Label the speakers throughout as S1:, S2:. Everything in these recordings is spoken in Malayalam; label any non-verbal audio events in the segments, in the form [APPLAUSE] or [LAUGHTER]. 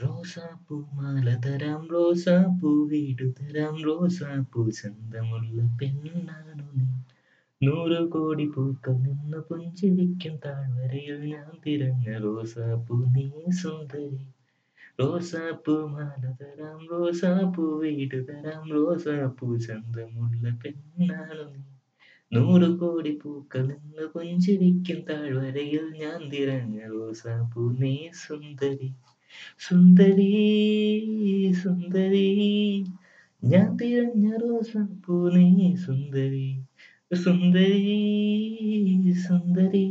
S1: റോസാപ്പൂ മാല തരാം റോസാപ്പൂ വീടു തരാം റോസാപ്പൂ ചന്തമുള്ള പെണ്ണാണു നീ. നൂറ് കോടി പൂക്കൾ നിന്ന് പുഞ്ചിരിക്കും താഴ്വരയിൽ ഞാൻ തിരഞ്ഞ റോസാപ്പൂ നീ സുന്ദരി. റോസാപ്പൂ മാല തരാം റോസാപ്പൂ വീടു തരാം റോസാപ്പൂ ചന്തമുള്ള പെണ്ണാണു നീ. നൂറ് കോടി പൂക്കൾ നിന്ന് പുഞ്ചിരിക്കും താഴ്വരയിൽ ഞാൻ തിരഞ്ഞ റോസാപ്പൂ നീ സുന്ദരി. സുന്ദരി സുന്ദരി ഞാൻ തിരഞ്ഞ റോസം പൂനീ സുന്ദരി സുന്ദരി സുന്ദരി.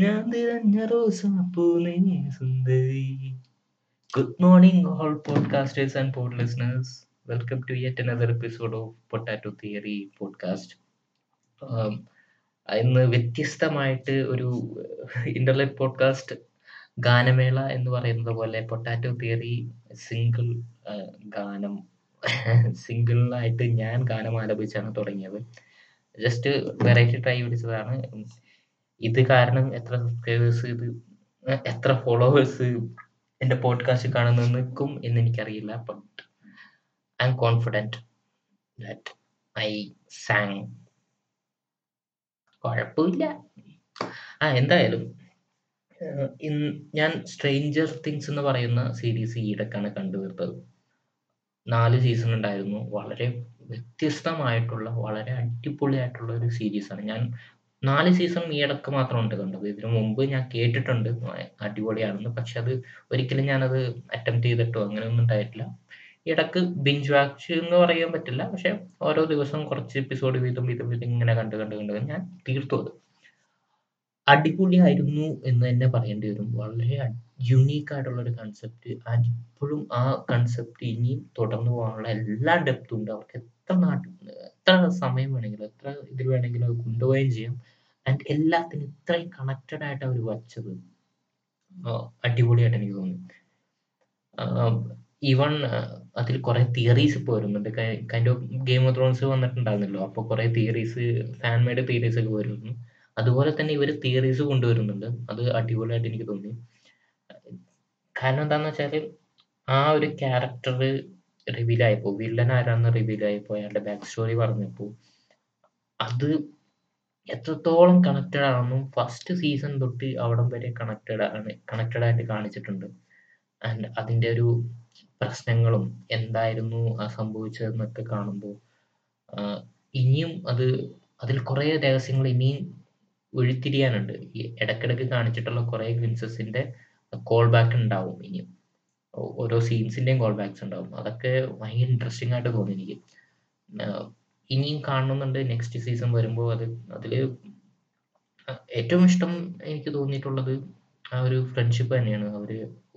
S1: ഞാൻ തിരഞ്ഞ റോസം പൂനീ സുന്ദരി. Good morning all podcasters and pod listeners welcome to yet another episode of potato theory podcast ഇന്ന് വ്യത്യസ്തമായിട്ട് ഒരു uh, ഇന്റർനെറ്റ് പോഡ്കാസ്റ്റ് ഗാനമേള എന്ന് പറയുന്നത് പോലെ പൊട്ടാറ്റോ തിയറി സിംഗിൾ ഗാനം. [LAUGHS] സിംഗിളായിട്ട് ഞാൻ ഗാനം ആലപിച്ചാണ് തുടങ്ങിയത്. ജസ്റ്റ് വെറൈറ്റി ട്രൈ പിടിച്ചതാണ്. ഇത് കാരണം എത്ര സബ്സ്ക്രൈബേഴ്സ് ഇത് എത്ര ഫോളോവേഴ്സ് എന്റെ പോഡ്കാസ്റ്റ് കാണുന്ന നിൽക്കും എന്ന് എനിക്കറിയില്ല but I am confident that I sang കുഴപ്പമില്ല. ആ എന്തായാലും ഞാൻ സ്ട്രേഞ്ചർ തിങ്സ് എന്ന് പറയുന്ന സീരീസ് ഈയിടക്കാണ് കണ്ടുതീർത്തത് നാല് സീസൺ ഉണ്ടായിരുന്നു. വളരെ വ്യത്യസ്തമായിട്ടുള്ള വളരെ അടിപൊളിയായിട്ടുള്ള ഒരു സീരീസ് ആണ്. ഞാൻ നാല് സീസൺ ഈയിടക്ക് മാത്രമുണ്ട് കണ്ടത്. ഇതിനു മുമ്പ് ഞാൻ കേട്ടിട്ടുണ്ട്. അടിപൊളിയാണെന്ന്. പക്ഷെ അത് ഒരിക്കലും ഞാനത് അറ്റംപ്റ്റ് ചെയ്തിട്ടോ അങ്ങനെയൊന്നും ഉണ്ടായിട്ടില്ല. ഇടയ്ക്ക് ബിഞ്ച് വാച്ച് എന്ന് പറയാൻ പറ്റില്ല. പക്ഷെ ഓരോ ദിവസം കുറച്ച് എപ്പിസോഡ് വീതം വീതം വീതം ഇങ്ങനെ കണ്ട് കണ്ട് കണ്ട് ഞാൻ തീർത്തു അത്. അടിപൊളിയായിരുന്നു എന്ന് തന്നെ പറയേണ്ടി വരും. വളരെ യുണീക്ക് ആയിട്ടുള്ള ഒരു കൺസെപ്റ്റ് ഇപ്പോഴും ആ കൺസെപ്റ്റ് ഇനിയും തുടർന്നു പോകാനുള്ള എല്ലാ ഡെപ്തും ഉണ്ട്. അവർക്ക് എത്ര നാട്ടിൽ എത്ര സമയം വേണമെങ്കിലും എത്ര ഇതിൽ വേണമെങ്കിലും അത് കൊണ്ടുപോവുകയും ചെയ്യും. ആൻഡ് എല്ലാത്തിനും ഇത്രയും കണക്റ്റഡ് ആയിട്ട് അവർ വച്ചത് അടിപൊളിയായിട്ട് എനിക്ക് തോന്നി. ഈവൺ അതിൽ കുറെ തിയറീസ് ഇപ്പോൾ വരുന്നുണ്ട്. Kind of Game of Thrones വന്നിട്ടുണ്ടായിരുന്നല്ലോ. അപ്പോൾ കുറെ തിയറീസ് ഫാൻ മെയ്ഡ് തിയറീസ് ഒക്കെ വരുന്നു. അതുപോലെ തന്നെ ഇവർ തിയറീസ് കൊണ്ടുവരുന്നുണ്ട്. അത് അടിപൊളിയായിട്ട് എനിക്ക് തോന്നി. കാരണം എന്താന്ന് വെച്ചാൽ ആ ഒരു ക്യാരക്ടർ റിവീൽ ആയപ്പോൾ വില്ലൻ ആരാന്ന് റിവീൽ ആയപ്പോൾ അയാളുടെ ബാക്ക് സ്റ്റോറി പറഞ്ഞപ്പോൾ അത് എത്രത്തോളം കണക്റ്റഡ് ആണെന്നും ഫസ്റ്റ് സീസൺ തൊട്ട് അവിടം വരെ കണക്റ്റഡ് ആണ് കണക്റ്റഡ് ആയിട്ട് കാണിച്ചിട്ടുണ്ട്. ആൻഡ് അതിന്റെ ഒരു പ്രശ്നങ്ങളും എന്തായിരുന്നു സംഭവിച്ചതെന്നൊക്കെ കാണുമ്പോൾ ഇനിയും അത് അതിൽ കുറേ രഹസ്യങ്ങൾ ഇനിയും ഉഴിത്തിരിയാനുണ്ട് ഈ ഇടക്കിടക്ക് കാണിച്ചിട്ടുള്ള കുറെ ഗ്ലിംസസിന്റെ കോൾ ബാക്ക് ഉണ്ടാവും ഇനിയും ഓരോ സീൻസിന്റെയും കോൾ ബാക്സ് ഉണ്ടാവും. അതൊക്കെ ഭയങ്കര ഇൻട്രസ്റ്റിംഗ് ആയിട്ട് തോന്നി എനിക്ക്. ഇനിയും കാണുന്നുണ്ട് നെക്സ്റ്റ് സീസൺ വരുമ്പോൾ അത് അതിൽ ഏറ്റവും ഇഷ്ടം എനിക്ക് തോന്നിയിട്ടുള്ളത് ആ ഒരു ഫ്രണ്ട്ഷിപ്പ് തന്നെയാണ്. അവർ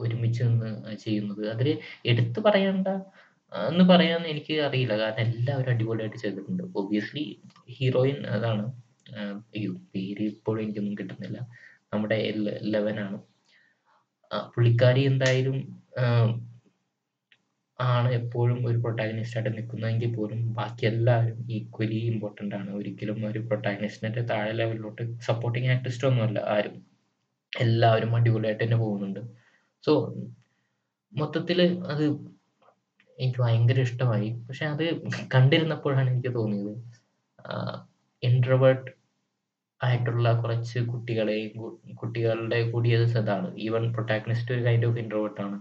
S1: ഒരുമിച്ച് നിന്ന് ചെയ്യുന്നത്. അതിൽ എടുത്തു പറയേണ്ട എന്ന് പറയാൻ എനിക്ക് അറിയില്ല. കാരണം എല്ലാവരും അടിപൊളിയായിട്ട് ചെയ്തിട്ടുണ്ട്. ഒബിയസ്ലി ഹീറോയിൻ അതാണ്. അയ്യോ പേര് ഇപ്പോഴും എനിക്കൊന്നും കിട്ടുന്നില്ല. നമ്മുടെ ലെവനാണ് പുള്ളിക്കാരി എന്തായാലും ആണ് എപ്പോഴും ഒരു പ്രൊട്ടാഗനിസ്റ്റ് ആയിട്ട് നിൽക്കുന്നതെങ്കിൽ പോലും ബാക്കി എല്ലാവരും ഈക്വലി ഇമ്പോർട്ടന്റ് ആണ്. ഒരിക്കലും ഒരു പ്രൊട്ടാഗനിസ്റ്റിന്റെ താഴെ ലെവലിലോട്ട് സപ്പോർട്ടിങ് ആക്ടിസ്റ്റ് ഒന്നുമല്ല ആരും. എല്ലാവരും അടിപൊളിയായിട്ട് തന്നെ പോകുന്നുണ്ട്. സോ മൊത്തത്തിൽ അത് എനിക്ക് ഭയങ്കര ഇഷ്ടമായി. പക്ഷെ അത് കണ്ടിരുന്നപ്പോഴാണ് എനിക്ക് തോന്നിയത്. ഇൻട്രവേർട്ട് ആയിട്ടുള്ള കുറച്ച് കുട്ടികളെയും കുട്ടികളുടെ കൂടിയത് അതാണ് ഈവൻ പ്രൊട്ടാഗനിസ്റ്റ് ഒരു കൈൻഡ് ഓഫ് ഇൻട്രോവേർട്ട് ആണ്.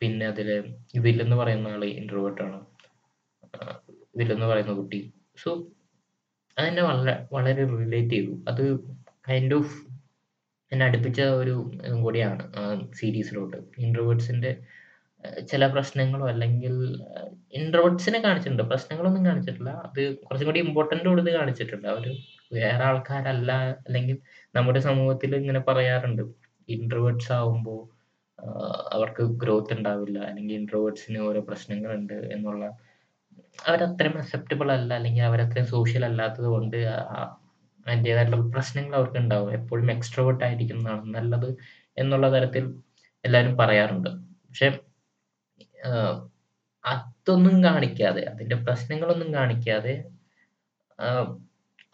S1: പിന്നെ അതിൽ വില്ലെന്ന് പറയുന്ന ആൾ ഇൻട്രോവേർട്ട് ആണ്. വില്ലെന്ന് പറയുന്ന കുട്ടി. സോ അതെന്നെ വളരെ വളരെ റിലേറ്റ് ചെയ്തു. അത് കൈൻഡ് ഓഫ് എന്നെ അടുപ്പിച്ച ഒരു ഇതും കൂടിയാണ് സീരീസിലോട്ട് ഇൻട്രോവേർട്സിന്റെ ചില പ്രശ്നങ്ങളോ അല്ലെങ്കിൽ ഇൻട്രോവേർട്സിനെ കാണിച്ചിട്ടുണ്ട്. പ്രശ്നങ്ങളൊന്നും കാണിച്ചിട്ടില്ല. അത് കുറച്ചും കൂടി ഇമ്പോർട്ടന്റ് കൊടുത്ത് കാണിച്ചിട്ടുണ്ട്. അവർ വേറെ ആൾക്കാരല്ല അല്ലെങ്കിൽ നമ്മുടെ സമൂഹത്തിൽ ഇങ്ങനെ പറയാറുണ്ട്. ഇൻട്രോവേർട്സ് ആവുമ്പോൾ അവർക്ക് ഗ്രോത്ത് ഉണ്ടാവില്ല. അല്ലെങ്കിൽ ഇൻട്രോവേർട്സിന് ഓരോ പ്രശ്നങ്ങളുണ്ട് എന്നുള്ള അവരത്രയും അക്സെപ്റ്റബിൾ അല്ല. അല്ലെങ്കിൽ അവരത്രയും സോഷ്യൽ അല്ലാത്തത് കൊണ്ട് അതിന്റെതായിട്ടുള്ള പ്രശ്നങ്ങൾ അവർക്ക് ഉണ്ടാവും. എപ്പോഴും എക്സ്ട്രോവേർട്ട് ആയിരിക്കുന്നതാണ് നല്ലത് എന്നുള്ള തരത്തിൽ എല്ലാവരും പറയാറുണ്ട്. പക്ഷെ അതൊന്നും കാണിക്കാതെ അതിന്റെ പ്രശ്നങ്ങളൊന്നും കാണിക്കാതെ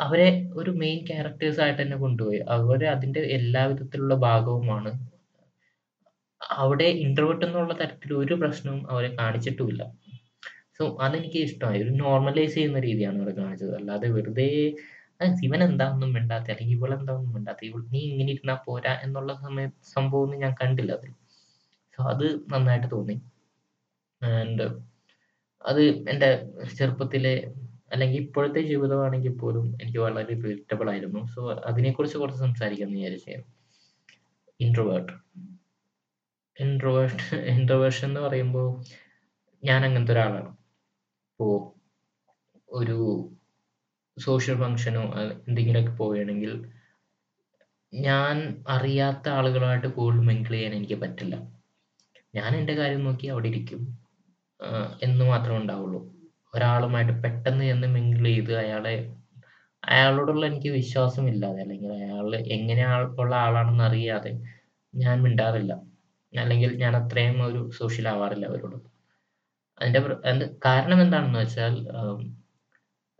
S1: അവരെ ഒരു മെയിൻ ക്യാരക്ടേഴ്സ് ആയിട്ട് തന്നെ കൊണ്ടുപോയി അവരെ അതിന്റെ എല്ലാവിധത്തിലുള്ള ഭാഗവുമാണ് അവിടെ ഇന്റർവെട്ട് എന്നുള്ള തരത്തിൽ ഒരു പ്രശ്നവും അവരെ കാണിച്ചിട്ടുമില്ല. സോ അതെനിക്ക് ഇഷ്ടമായി. ഒരു നോർമലൈസ് ചെയ്യുന്ന രീതിയാണ് അവർ കാണിച്ചത്. അല്ലാതെ വെറുതെ ഇവൻ എന്താണെന്നും മിണ്ടാത്തെ അല്ലെങ്കിൽ ഇവളെന്താണെന്നും മിണ്ടാത്തെ ഇവൾ നീ ഇങ്ങനെ ഇരുന്നാ പോരാ എന്നുള്ള സമയ സംഭവമൊന്നും ഞാൻ കണ്ടില്ല അതിൽ. സോ അത് നന്നായിട്ട് തോന്നി. ആൻഡ് അത് എന്റെ ചെറുപ്പത്തിലെ അല്ലെങ്കിൽ ഇപ്പോഴത്തെ ജീവിതമാണെങ്കിൽ പോലും എനിക്ക് വളരെ റിലേറ്റബിൾ ആയിരുന്നു. സോ അതിനെക്കുറിച്ച് കുറച്ച് സംസാരിക്കാമെന്ന് വിചാരിച്ചു ഇൻട്രോവേർട്ട്. ഇൻട്രോവേർട്ട് ഇൻട്രോവേർഷൻ എന്ന് പറയുമ്പോൾ ഞാൻ അങ്ങനത്തെ ഒരാളാണ്. ഇപ്പോ ഒരു സോഷ്യൽ ഫങ്ഷനോ എന്തെങ്കിലുമൊക്കെ പോവുകയാണെങ്കിൽ ഞാൻ അറിയാത്ത ആളുകളുമായിട്ട് കൂടുതൽ മിങ്കിൾ ചെയ്യാൻ എനിക്ക് പറ്റില്ല. ഞാൻ എന്റെ കാര്യം നോക്കി അവിടെ ഇരിക്കും. എന്ന് മാത്രമേ ഉണ്ടാവുള്ളൂ. ഒരാളുമായിട്ട് പെട്ടെന്ന് ചെന്ന് മിങ്കിൾ ചെയ്ത് അയാളെ അയാളോടുള്ള എനിക്ക് വിശ്വാസമില്ലാതെ അല്ലെങ്കിൽ അയാൾ എങ്ങനെ ഉള്ള ആളാണെന്ന് അറിയാതെ ഞാൻ മിണ്ടാറില്ല. അല്ലെങ്കിൽ ഞാൻ അത്രയും ഒരു സോഷ്യൽ ആവാറില്ല അവരോട്. അതിന്റെ കാരണം എന്താണെന്ന് വെച്ചാൽ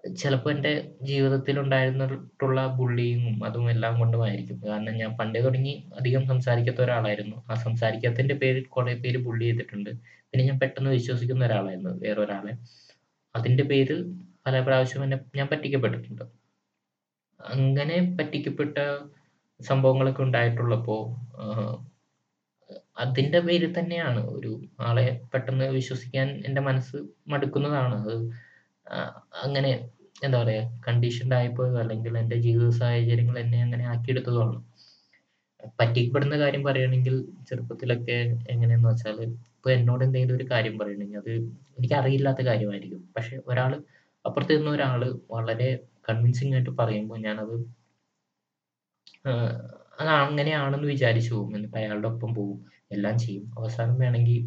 S1: ചിലപ്പോൾ എന്റെ ജീവിതത്തിൽ ഉണ്ടായിരുന്നിട്ടുള്ള ബുള്ളിങ്ങും അതും എല്ലാം കൊണ്ടുമായിരിക്കും. കാരണം ഞാൻ പണ്ടേ തുടങ്ങി അധികം സംസാരിക്കാത്ത ഒരാളായിരുന്നു. ആ സംസാരിക്കാത്തതിന്റെ പേരിൽ കുറെ പേര് ബുള്ളി ചെയ്തിട്ടുണ്ട്. പിന്നെ ഞാൻ പെട്ടെന്ന് വിശ്വസിക്കുന്ന ഒരാളായിരുന്നു വേറൊരാളെ. അതിന്റെ പേരിൽ പല പ്രാവശ്യം എന്നെ ഞാൻ പറ്റിക്കപ്പെട്ടിട്ടുണ്ട്. അങ്ങനെ പറ്റിക്കപ്പെട്ട സംഭവങ്ങളൊക്കെ ഉണ്ടായിട്ടുള്ളപ്പോൾ അതിന്റെ പേരിൽ തന്നെയാണ് ഒരു ആളെ പെട്ടെന്ന് വിശ്വസിക്കാൻ എന്റെ മനസ്സ് മടുക്കുന്നതാണ്. അത് അങ്ങനെ എന്താ പറയാ കണ്ടീഷൻഡ് ആയിപ്പോയതോ അല്ലെങ്കിൽ എന്റെ ജീവിത സാഹചര്യങ്ങൾ എന്നെ അങ്ങനെ ആക്കിയെടുത്തതുമാണ്. പറ്റിക്കപ്പെടുന്ന കാര്യം പറയുകയാണെങ്കിൽ ചെറുപ്പത്തിലൊക്കെ എങ്ങനെയെന്ന് വെച്ചാൽ ഇപ്പൊ എന്നോട് എന്തെങ്കിലും ഒരു കാര്യം പറയുകയാണെങ്കിൽ അത് എനിക്ക് അറിയില്ലാത്ത കാര്യമായിരിക്കും. പക്ഷെ ഒരാൾ അപ്പുറത്ത് നിന്ന് ഒരാൾ വളരെ കൺവിൻസിംഗ് ആയിട്ട് പറയുമ്പോൾ ഞാനത് അത് അങ്ങനെയാണെന്ന് വിചാരിച്ചു പോകും. എന്നിട്ട് അയാളുടെ ഒപ്പം പോകും. എല്ലാം ചെയ്യും. അവസാനം വേണമെങ്കിൽ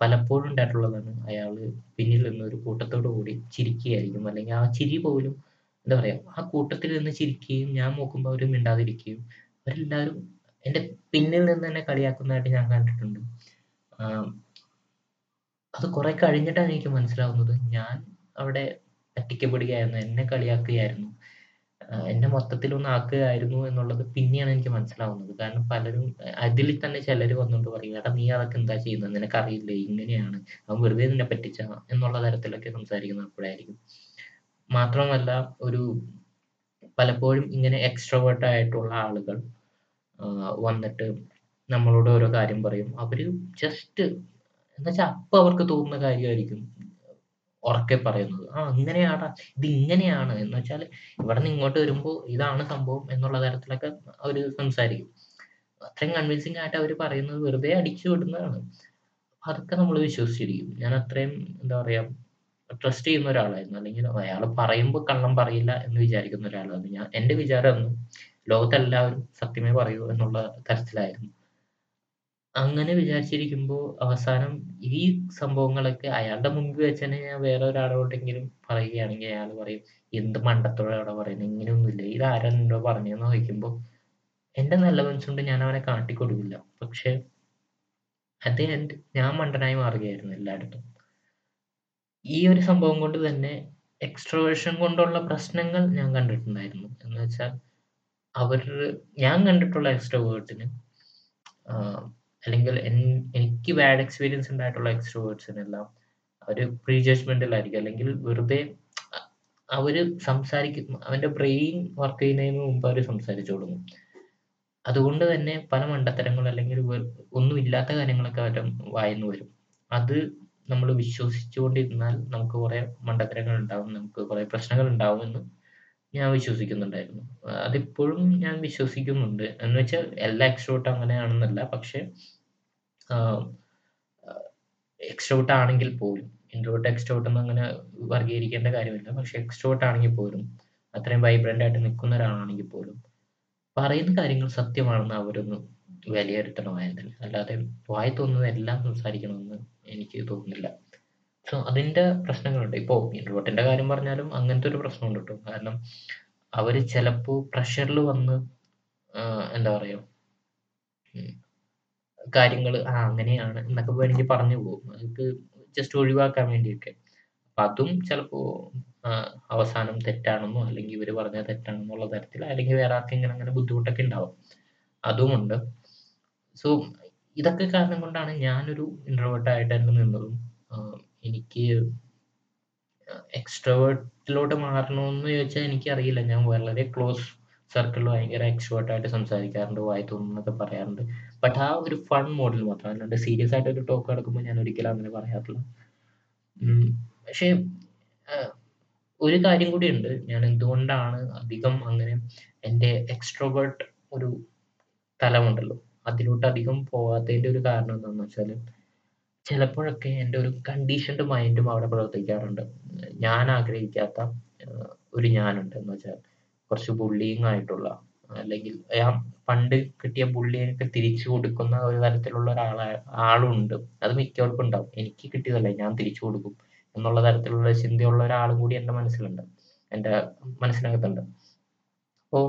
S1: പലപ്പോഴും ഉണ്ടായിട്ടുള്ളതാണ് അയാൾ പിന്നിൽ നിന്ന് ഒരു കൂട്ടത്തോട് കൂടി ചിരിക്കുകയായിരിക്കും. അല്ലെങ്കിൽ ആ ചിരി പോലും എന്താ പറയാ ആ കൂട്ടത്തിൽ നിന്ന് ചിരിക്കുകയും ഞാൻ നോക്കുമ്പോൾ അവർ മിണ്ടാതിരിക്കുകയും അവരെല്ലാവരും എന്റെ പിന്നിൽ നിന്ന് തന്നെ കളിയാക്കുന്നതായിട്ട് ഞാൻ കണ്ടിട്ടുണ്ട്. അത് കുറെ കഴിഞ്ഞിട്ടാണ് എനിക്ക് മനസ്സിലാവുന്നത് ഞാൻ അവിടെ പറ്റിക്കപ്പെടുകയായിരുന്നു. എന്നെ കളിയാക്കുകയായിരുന്നു. എന്നെ മൊത്തത്തിലൊന്ന് ആക്കുകയായിരുന്നു എന്നുള്ളത് പിന്നെയാണ് എനിക്ക് മനസ്സിലാവുന്നത്. കാരണം പലരും അതിൽ തന്നെ ചിലർ വന്നുകൊണ്ട് പറയും, "എടാ നീ അതൊക്കെ എന്താ ചെയ്യുന്നത്? നിനക്കറിയില്ലേ ഇങ്ങനെയാണ്. അവൻ വെറുതെ നിന്നെ പറ്റിച്ചതാ" എന്നുള്ള തരത്തിലൊക്കെ സംസാരിക്കുന്നത് അപ്പോഴായിരിക്കും. മാത്രമല്ല ഒരു പലപ്പോഴും ഇങ്ങനെ എക്സ്ട്രോവേർട്ട് ആയിട്ടുള്ള ആളുകൾ വന്നിട്ട് നമ്മളോട് ഓരോ കാര്യം പറയും. അവർ ജസ്റ്റ് എന്നുവെച്ചാൽ അപ്പൊ അവർക്ക് തോന്നുന്ന കാര്യമായിരിക്കും ഉറക്കെ പറയുന്നത്. "ആ ഇങ്ങനെയാടാ ഇത് ഇങ്ങനെയാണ്" എന്ന് വെച്ചാൽ ഇവിടെ നിന്ന് ഇങ്ങോട്ട് വരുമ്പോൾ ഇതാണ് സംഭവം എന്നുള്ള തരത്തിലൊക്കെ അവർ സംസാരിക്കും. അത്രയും കൺവിൻസിങ് ആയിട്ട് അവർ പറയുന്നത് വെറുതെ അടിച്ചു വിടുന്നതാണ്. അതൊക്കെ നമ്മൾ വിശ്വസിച്ചിരിക്കും. ഞാൻ അത്രയും എന്താ പറയാ ട്രസ്റ്റ് ചെയ്യുന്ന ഒരാളായിരുന്നു. അല്ലെങ്കിൽ അയാൾ പറയുമ്പോ കള്ളം പറയില്ല എന്ന് വിചാരിക്കുന്ന ഒരാളായിരുന്നു ഞാൻ. എന്റെ വിചാരം അന്ന് ലോകത്തെല്ലാവരും സത്യമേ പറയൂ എന്നുള്ള തരത്തിലായിരുന്നു. അങ്ങനെ വിചാരിച്ചിരിക്കുമ്പോ അവസാനം ഈ സംഭവങ്ങളൊക്കെ അയാളുടെ മുമ്പിൽ വെച്ച് തന്നെ ഞാൻ വേറെ ഒരാളോടെങ്കിലും പറയുകയാണെങ്കിൽ അയാൾ പറയും, "എന്ത് മണ്ടത്തോടെ പറയുന്നത്? ഇങ്ങനെയൊന്നുമില്ല. ഇത് നിന്നോട് പറഞ്ഞതെന്ന്" ചോദിക്കുമ്പോ എന്റെ നല്ല മനസ്സുകൊണ്ട് ഞാൻ അവനെ കാട്ടിക്കൊടുക്കില്ല. പക്ഷെ അത് ഞാൻ മണ്ടനായി മാറുകയായിരുന്നു എല്ലായിടത്തും. ഈ ഒരു സംഭവം കൊണ്ട് തന്നെ എക്സ്ട്രോവേർഷൻ കൊണ്ടുള്ള പ്രശ്നങ്ങൾ ഞാൻ കണ്ടിട്ടുണ്ടായിരുന്നു. എന്ന് വെച്ചാൽ അവർ ഞാൻ കണ്ടിട്ടുള്ള എക്സ്ട്രോവേർട്ടിന് അല്ലെങ്കിൽ എനിക്ക് ബാഡ് എക്സ്പീരിയൻസ് ഉണ്ടായിട്ടുള്ള എക്സ്ട്രോവേർട്സിനെല്ലാം ഒരു പ്രീ ജഡ്ജ്മെന്റിലായിരിക്കും. അല്ലെങ്കിൽ വെറുതെ അവർ സംസാരിക്കും അവന്റെ ബ്രെയിൻ വർക്ക് ചെയ്യുന്നതിന് മുമ്പ് അവർ സംസാരിച്ചു തുടങ്ങും. അതുകൊണ്ട് തന്നെ പല മണ്ടത്തരങ്ങൾ അല്ലെങ്കിൽ ഒന്നും ഒന്നുമില്ലാത്ത കാര്യങ്ങളൊക്കെ അവരുടെ വായന്ന് വരും. അത് നമ്മൾ വിശ്വസിച്ചുകൊണ്ടിരുന്നാൽ നമുക്ക് കുറെ മണ്ടത്തരങ്ങൾ ഉണ്ടാവും. നമുക്ക് കുറെ പ്രശ്നങ്ങൾ ഉണ്ടാവുമെന്ന് ഞാൻ വിശ്വസിക്കുന്നുണ്ടായിരുന്നു. അതിപ്പോഴും ഞാൻ വിശ്വസിക്കുന്നുണ്ട്. എന്ന് വെച്ചാൽ എല്ലാ എക്സ്ട്രോട്ട് അങ്ങനെയാണെന്നല്ല. പക്ഷെ എക്സ്ട്രോട്ട് ആണെങ്കിൽ പോലും ഇൻട്രോട്ട് എക്സ്ട്രോട്ട് എന്ന് അങ്ങനെ വർഗീകരിക്കേണ്ട കാര്യമില്ല. പക്ഷെ എക്സ്ട്രോട്ട് ആണെങ്കിൽ പോലും അത്രയും വൈബ്രന്റ് ആയിട്ട് നിൽക്കുന്ന ഒരാളാണെങ്കിൽ പോലും പറയുന്ന കാര്യങ്ങൾ സത്യമാണെന്ന് അവരൊന്ന് വിലയിരുത്തണമായിരുന്നു. അല്ലാതെ വായി തോന്നുന്നത് എല്ലാം സംസാരിക്കണമെന്ന് എനിക്ക് തോന്നുന്നില്ല. സോ അതിന്റെ പ്രശ്നങ്ങളുണ്ട്. ഇപ്പോ ഇൻട്രോവേർട്ടിന്റെ കാര്യം പറഞ്ഞാലും അങ്ങനത്തെ ഒരു പ്രശ്നമുണ്ട് കേട്ടോ കാരണം അവർ ചിലപ്പോ പ്രഷറിൽ വന്ന് എന്താ പറയാ കാര്യങ്ങൾ ആ അങ്ങനെയാണ് എന്നൊക്കെ വേണമെങ്കിൽ പറഞ്ഞു പോകും. അതൊക്കെ ജസ്റ്റ് ഒഴിവാക്കാൻ വേണ്ടിയൊക്കെ. അപ്പൊ അതും ചിലപ്പോ അവസാനം തെറ്റാണെന്നോ അല്ലെങ്കിൽ ഇവർ പറഞ്ഞ തെറ്റാണെന്നുള്ള തരത്തിൽ അല്ലെങ്കിൽ വേറെ ആർക്കെങ്കിലും അങ്ങനെ ബുദ്ധിമുട്ടൊക്കെ ഉണ്ടാവും. അതുമുണ്ട്. സോ ഇതൊക്കെ കാരണം കൊണ്ടാണ് ഞാനൊരു ഇൻട്രോവേർട്ട് ആയിട്ട് തന്നെ നിന്നതും. എനിക്ക് എക്സ്ട്രവേർട്ടിലോട്ട് മാറണമെന്ന് ചോദിച്ചാൽ എനിക്കറിയില്ല. ഞാൻ വളരെ ക്ലോസ് സർക്കിളിൽ ഭയങ്കര എക്സ്ട്രോവേർട്ട് ആയിട്ട് സംസാരിക്കാറുണ്ട്. വായി തോന്നുന്നതൊക്കെ പറയാറുണ്ട്. ബട്ട് ആ ഒരു ഫൺ മോഡിൽ മാത്രം. അല്ലാണ്ട് സീരിയസ് ആയിട്ട് ഒരു ടോക്ക് നടക്കുമ്പോൾ ഞാൻ ഒരിക്കലും അങ്ങനെ പറയാറില്ല. പക്ഷേ ഒരു കാര്യം കൂടിയുണ്ട്. ഞാൻ എന്തുകൊണ്ടാണ് അധികം അങ്ങനെ എന്റെ എക്സ്ട്രോവേർട്ട് ഒരു തലമുണ്ടല്ലോ, അതിലോട്ട് അധികം പോകാത്തതിന്റെ ഒരു കാരണം എന്താണെന്ന് വെച്ചാൽ, ചിലപ്പോഴൊക്കെ എന്റെ ഒരു കണ്ടീഷൻഡ് മൈൻഡും അവിടെ പ്രവർത്തിക്കാറുണ്ട്. ഞാൻ ആഗ്രഹിക്കാത്ത ഒരു ഞാനുണ്ട്. എന്ന് വെച്ചാൽ കുറച്ച് ബുള്ളിയിങ് ആയിട്ടുള്ള അല്ലെങ്കിൽ ഞാൻ പണ്ട് കിട്ടിയ ബുള്ളിയൊക്കെ തിരിച്ചു കൊടുക്കുന്ന ഒരു തരത്തിലുള്ള ഒരാളാ ഉണ്ട് അത് മിക്കവർക്കും ഉണ്ടാവും. എനിക്ക് കിട്ടിയതല്ലേ ഞാൻ തിരിച്ചു കൊടുക്കും എന്നുള്ള തരത്തിലുള്ള ചിന്തയുള്ള ഒരാളും കൂടി എന്റെ മനസ്സിലുണ്ട്. എന്റെ മനസ്സിനകത്തുണ്ട്. അപ്പോ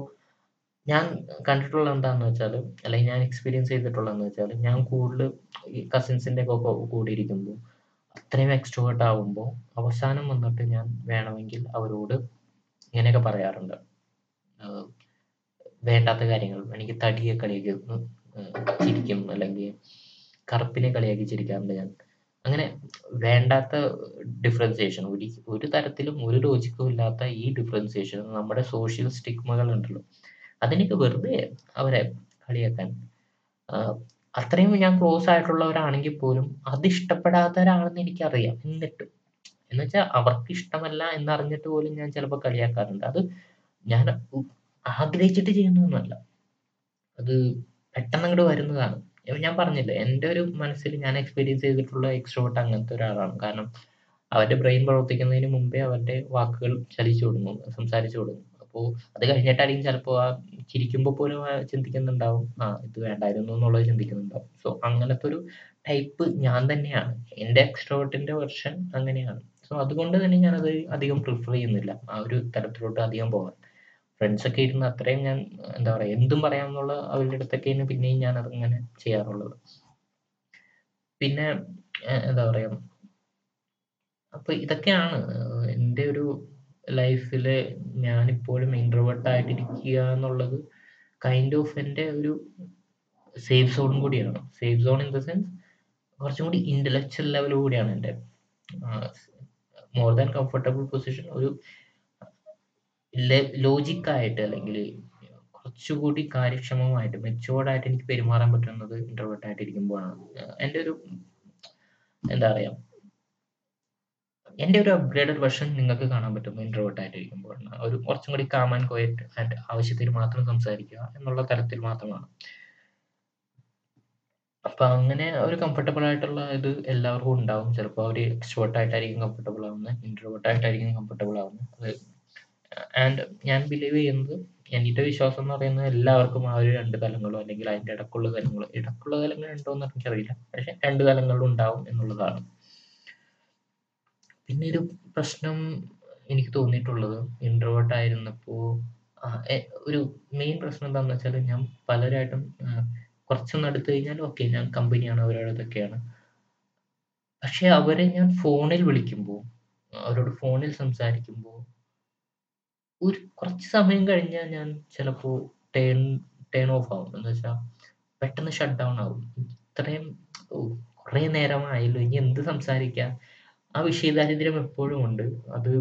S1: ഞാൻ കണ്ടിട്ടുള്ളത് എന്താന്ന് വെച്ചാൽ, അല്ലെങ്കിൽ ഞാൻ എക്സ്പീരിയൻസ് ചെയ്തിട്ടുള്ളതെന്ന് വെച്ചാൽ, ഞാൻ കൂടുതൽ ഈ കസിൻസിന്റെ ഒക്കെ കൂടെ ഇരിക്കുമ്പോൾ അത്രയും എക്സ്ട്രോവേർട്ട് ആകുമ്പോൾ അവസാനം വന്നിട്ട് ഞാൻ വേണമെങ്കിൽ അവരോട് ഇങ്ങനെയൊക്കെ പറയാറുണ്ട്. വേണ്ടാത്ത കാര്യങ്ങൾ എനിക്ക് തടിയെ കളിയാക്കി ചിരിക്കും. അല്ലെങ്കിൽ കറുപ്പിനെ കളിയാക്കി ചിരിക്കാറുണ്ട് ഞാൻ. അങ്ങനെ വേണ്ടാത്ത ഡിഫറൻസിയേഷൻ ഒരു ഒരു തരത്തിലും ഒരു ലോജിക്കും ഇല്ലാത്ത ഈ ഡിഫറൻസിയേഷൻ നമ്മുടെ സോഷ്യൽ സ്റ്റിഗ്മകൾ ഉണ്ടല്ലോ, അതിനൊക്കെ വെറുതെ അവരെ കളിയാക്കാൻ അത്രയും ഞാൻ ക്ലോസ് ആയിട്ടുള്ളവരാണെങ്കിൽ പോലും അത് ഇഷ്ടപ്പെടാത്തവരാണെന്ന് എനിക്കറിയാം. എന്നിട്ടും എന്നുവെച്ചാൽ അവർക്ക് ഇഷ്ടമല്ല എന്നറിഞ്ഞിട്ട് പോലും ഞാൻ ചിലപ്പോൾ കളിയാക്കാറുണ്ട്. അത് ഞാൻ ആഗ്രഹിച്ചിട്ട് ചെയ്യുന്നതൊന്നുമല്ല. അത് പെട്ടെന്ന് അങ്ങോട്ട് വരുന്നതാണ്. ഞാൻ പറഞ്ഞില്ലേ എന്റെ ഒരു മനസ്സിൽ ഞാൻ എക്സ്പീരിയൻസ് ചെയ്തിട്ടുള്ള എക്സ്ട്രോട്ട് അങ്ങനത്തെ ഒരാളാണ്. കാരണം അവരുടെ ബ്രെയിൻ പ്രവർത്തിക്കുന്നതിന് മുമ്പേ അവരുടെ വാക്കുകൾ ചലിച്ചു തുടങ്ങും, സംസാരിച്ചു തുടങ്ങും. അപ്പോ അത് കഴിഞ്ഞിട്ടായിരിക്കും ചിലപ്പോ ആ ചിരിക്കുമ്പോൾ പോലും ചിന്തിക്കുന്നുണ്ടാവും, ആ ഇത് വേണ്ടായിരുന്നു എന്നുള്ളത് ചിന്തിക്കുന്നുണ്ടാവും. സോ അങ്ങനത്തെ ഒരു ടൈപ്പ് ഞാൻ തന്നെയാണ്. എന്റെ എക്സ്ട്രോവേർട്ടിന്റെ വെർഷൻ അങ്ങനെയാണ്. സോ അതുകൊണ്ട് തന്നെ ഞാൻ അത് അധികം പ്രിഫർ ചെയ്യുന്നില്ല. ആ ഒരു തരത്തിലോട്ട് അധികം പോകാൻ ഫ്രണ്ട്സ് ഒക്കെ ഇരുന്ന് അത്രയും ഞാൻ എന്താ പറയാ എന്തും പറയാമെന്നുള്ള അവരുടെ അടുത്തൊക്കെയാണ് പിന്നെയും ഞാൻ അങ്ങനെ ചെയ്യാറുള്ളത്. പിന്നെ എന്താ പറയാ അപ്പൊ ഇതൊക്കെയാണ് എന്റെ ഒരു ലൈഫിൽ ഞാനിപ്പോഴും ഇൻട്രോവേർട്ട് ആയിട്ടിരിക്കുക എന്നുള്ളത് കൈൻഡ് ഓഫ് എന്റെ ഒരു സേഫ് സോൺ കൂടിയാണ്. Safe zone in the sense കുറച്ചും കൂടി ഇന്റലക്ച്വൽ ലെവൽ കൂടിയാണ് എന്റെ. മോർ ദാൻ കംഫർട്ടബിൾ പൊസിഷൻ ഒരു ലോജിക്കായിട്ട് അല്ലെങ്കിൽ കുറച്ചുകൂടി കാര്യക്ഷമമായിട്ട് മെച്ചുവേർഡായിട്ട് എനിക്ക് പെരുമാറാൻ പറ്റുന്നത് ഇൻട്രോവേർട്ട് ആയിട്ട് ഇരിക്കുമ്പോഴാണ്. എന്റെ ഒരു എന്താ പറയാ എന്റെ ഒരു അപ്ഗ്രേഡഡ് വെർഷൻ നിങ്ങൾക്ക് കാണാൻ പറ്റും ഇൻട്രോവേർട്ട് ആയിട്ട് ഇരിക്കുമ്പോഴാണ്. ഒരു കുറച്ചും കൂടി കാം ആൻഡ് ക്വയറ്റ് ആൻഡ് ആവശ്യത്തിന് മാത്രം സംസാരിക്കുക എന്നുള്ള തരത്തിൽ മാത്രമാണ്. അപ്പൊ അങ്ങനെ ഒരു കംഫർട്ടബിൾ ആയിട്ടുള്ള ഇത് എല്ലാവർക്കും ഉണ്ടാവും. ചിലപ്പോൾ അവർ ഷോർട്ട് ആയിട്ടായിരിക്കും കംഫർട്ടബിൾ ആവുന്നത്. ഇൻട്രോട്ട് ആയിട്ടായിരിക്കും കംഫർട്ടബിൾ ആവുന്നത്. അത് ആൻഡ് ഞാൻ ബിലീവ് ചെയ്യുന്നത് എന്റെ വിശ്വാസം എന്ന് പറയുന്നത് എല്ലാവർക്കും ആ ഒരു രണ്ട് തലങ്ങളോ അല്ലെങ്കിൽ അതിന്റെ ഇടക്കുള്ള തലങ്ങളോ ഇടക്കുള്ള തലങ്ങൾ ഉണ്ടോ എന്ന് എനിക്കറിയില്ല. പക്ഷെ രണ്ട് തലങ്ങളും ഉണ്ടാവും എന്നുള്ളതാണ്. പിന്നെ ഒരു പ്രശ്നം എനിക്ക് തോന്നിയിട്ടുള്ളത് ഇൻട്രോവേർട്ട് ആയിരുന്നപ്പോ ഒരു മെയിൻ പ്രശ്നം എന്താണെന്ന് വെച്ചാൽ ഞാൻ പലരായിട്ടും കുറച്ചൊന്നും അടുത്ത് കഴിഞ്ഞാൽ ഓക്കെ ഞാൻ കമ്പനിയാണ് അവരോടൊക്കെയാണ്. പക്ഷെ അവരെ ഞാൻ ഫോണിൽ വിളിക്കുമ്പോൾ അവരോട് ഫോണിൽ സംസാരിക്കുമ്പോൾ ഒരു കുറച്ച് സമയം കഴിഞ്ഞാൽ ഞാൻ ചിലപ്പോ ടേൺ ടേൺ ഓഫ് ആവും. എന്ന് വെച്ചാൽ പെട്ടെന്ന് ഷട്ട് ഡൗൺ ആവും. ഇത്രയും കുറേ നേരമായല്ലോ ഇനി എന്ത് സംസാരിക്കാ? ആ വിഷയദാരിദ്ര്യം എപ്പോഴും ഉണ്ട്. അത്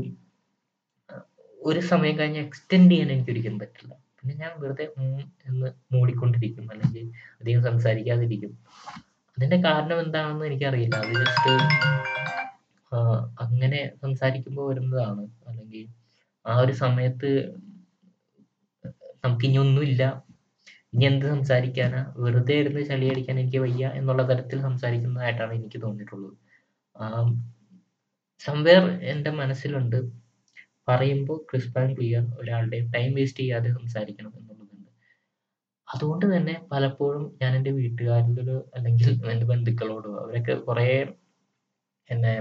S1: ഒരു സമയം കഴിഞ്ഞ് എക്സ്റ്റെൻഡ് ചെയ്യാൻ എനിക്ക് ഒരിക്കലും പറ്റില്ല. പിന്നെ ഞാൻ വെറുതെ എന്ന് മൂടിക്കൊണ്ടിരിക്കും അല്ലെങ്കിൽ അധികം സംസാരിക്കാതിരിക്കും. അതിന്റെ കാരണം എന്താണെന്ന് എനിക്കറിയില്ല. അത് ജസ്റ്റ് അങ്ങനെ സംസാരിക്കുമ്പോൾ വരുന്നതാണ്. അല്ലെങ്കിൽ ആ ഒരു സമയത്ത് നമുക്കിനി ഒന്നുമില്ല. ഇനി എന്ത് സംസാരിക്കാനാ? വെറുതെ ഇരുന്ന് ചളിയടിക്കാൻ എനിക്ക് വയ്യ എന്നുള്ള തരത്തിൽ സംസാരിക്കുന്നതായിട്ടാണ് എനിക്ക് തോന്നിയിട്ടുള്ളത്. സംവെയർ എന്റെ മനസ്സിലുണ്ട് പറയുമ്പോൾ ക്രിസ്പ് ആൻഡ് ക്ലിയർ ഒരാളുടെ ടൈം വേസ്റ്റ് ചെയ്യാതെ സംസാരിക്കണം എന്നുള്ളതുണ്ട്. അതുകൊണ്ട് തന്നെ പലപ്പോഴും ഞാൻ എന്റെ വീട്ടുകാരോട് അല്ലെങ്കിൽ എന്റെ ബന്ധുക്കളോടോ അവരൊക്കെ കുറേ എന്നെ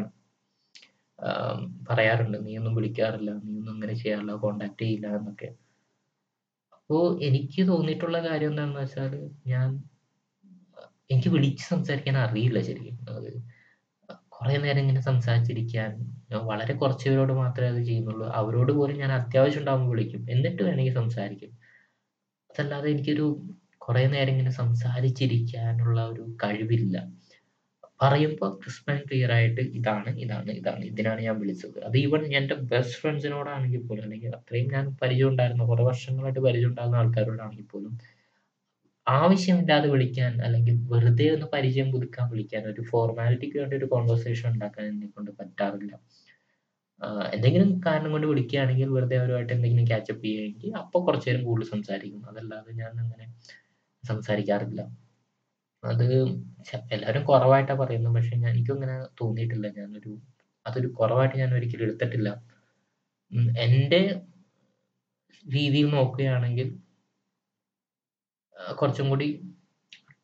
S1: പറയാറുണ്ട് നീ ഒന്നും വിളിക്കാറില്ല. നീ ഒന്നും അങ്ങനെ ചെയ്യാറില്ല. കോണ്ടാക്ട് ചെയ്യില്ല എന്നൊക്കെ. അപ്പോൾ എനിക്ക് തോന്നിയിട്ടുള്ള കാര്യം എന്താണെന്ന് വെച്ചാൽ ഞാൻ എനിക്ക് വിളിച്ച് സംസാരിക്കാൻ അറിയില്ല ശരിക്കും. അത് കുറേ നേരം ഇങ്ങനെ സംസാരിച്ചിരിക്കാൻ വളരെ കുറച്ച് പേരോട് മാത്രമേ അത് ചെയ്യുന്നുള്ളൂ. അവരോട് പോലും ഞാൻ അത്യാവശ്യം ഉണ്ടാകുമ്പോൾ വിളിക്കും. എന്നിട്ട് വേണമെങ്കിൽ സംസാരിക്കും. അതല്ലാതെ എനിക്കൊരു കുറേ നേരം ഇങ്ങനെ സംസാരിച്ചിരിക്കാനുള്ള ഒരു കഴിവില്ല. പറയുമ്പോൾ ക്രിസ്പ് ആൻഡ് ക്ലിയർ ആയിട്ട് ഇതാണ്, ഇതാണ്, ഇതാണ്. ഇതിനാണ് ഞാൻ വിളിച്ചത്. അത് ഈവൻ എന്റെ ബെസ്റ്റ് ഫ്രണ്ട്സിനോടാണെങ്കിൽ പോലും അല്ലെങ്കിൽ അത്രയും ഞാൻ പരിചയം ഉണ്ടായിരുന്ന കുറെ വർഷങ്ങളായിട്ട് പരിചയം ആൾക്കാരോടാണെങ്കിൽ പോലും ആവശ്യമില്ലാതെ വിളിക്കാൻ അല്ലെങ്കിൽ വെറുതെ ഒന്ന് പരിചയം പുതുക്കാൻ വിളിക്കാൻ ഒരു ഫോർമാലിറ്റിക്ക് വേണ്ടി ഒരു കോൺവെർസേഷൻ ഉണ്ടാക്കാൻ എന്നെ കൊണ്ട് പറ്റാറില്ല. എന്തെങ്കിലും കാരണം കൊണ്ട് വിളിക്കുകയാണെങ്കിൽ വെറുതെ അവരുമായിട്ട് എന്തെങ്കിലും ക്യാച്ചപ്പ് ചെയ്യുകയാണെങ്കിൽ അപ്പൊ കുറച്ചു നേരം കൂടുതൽ സംസാരിക്കും. അതല്ലാതെ ഞാൻ അങ്ങനെ സംസാരിക്കാറില്ല. അത് എല്ലാവരും കുറവായിട്ടാ പറയുന്നത്. പക്ഷെ ഞാൻ എനിക്കും അങ്ങനെ തോന്നിയിട്ടില്ല. ഞാനൊരു അതൊരു കുറവായിട്ട് ഞാൻ ഒരിക്കലും എടുത്തിട്ടില്ല. എന്റെ രീതിയിൽ നോക്കുകയാണെങ്കിൽ കുറച്ചും കൂടി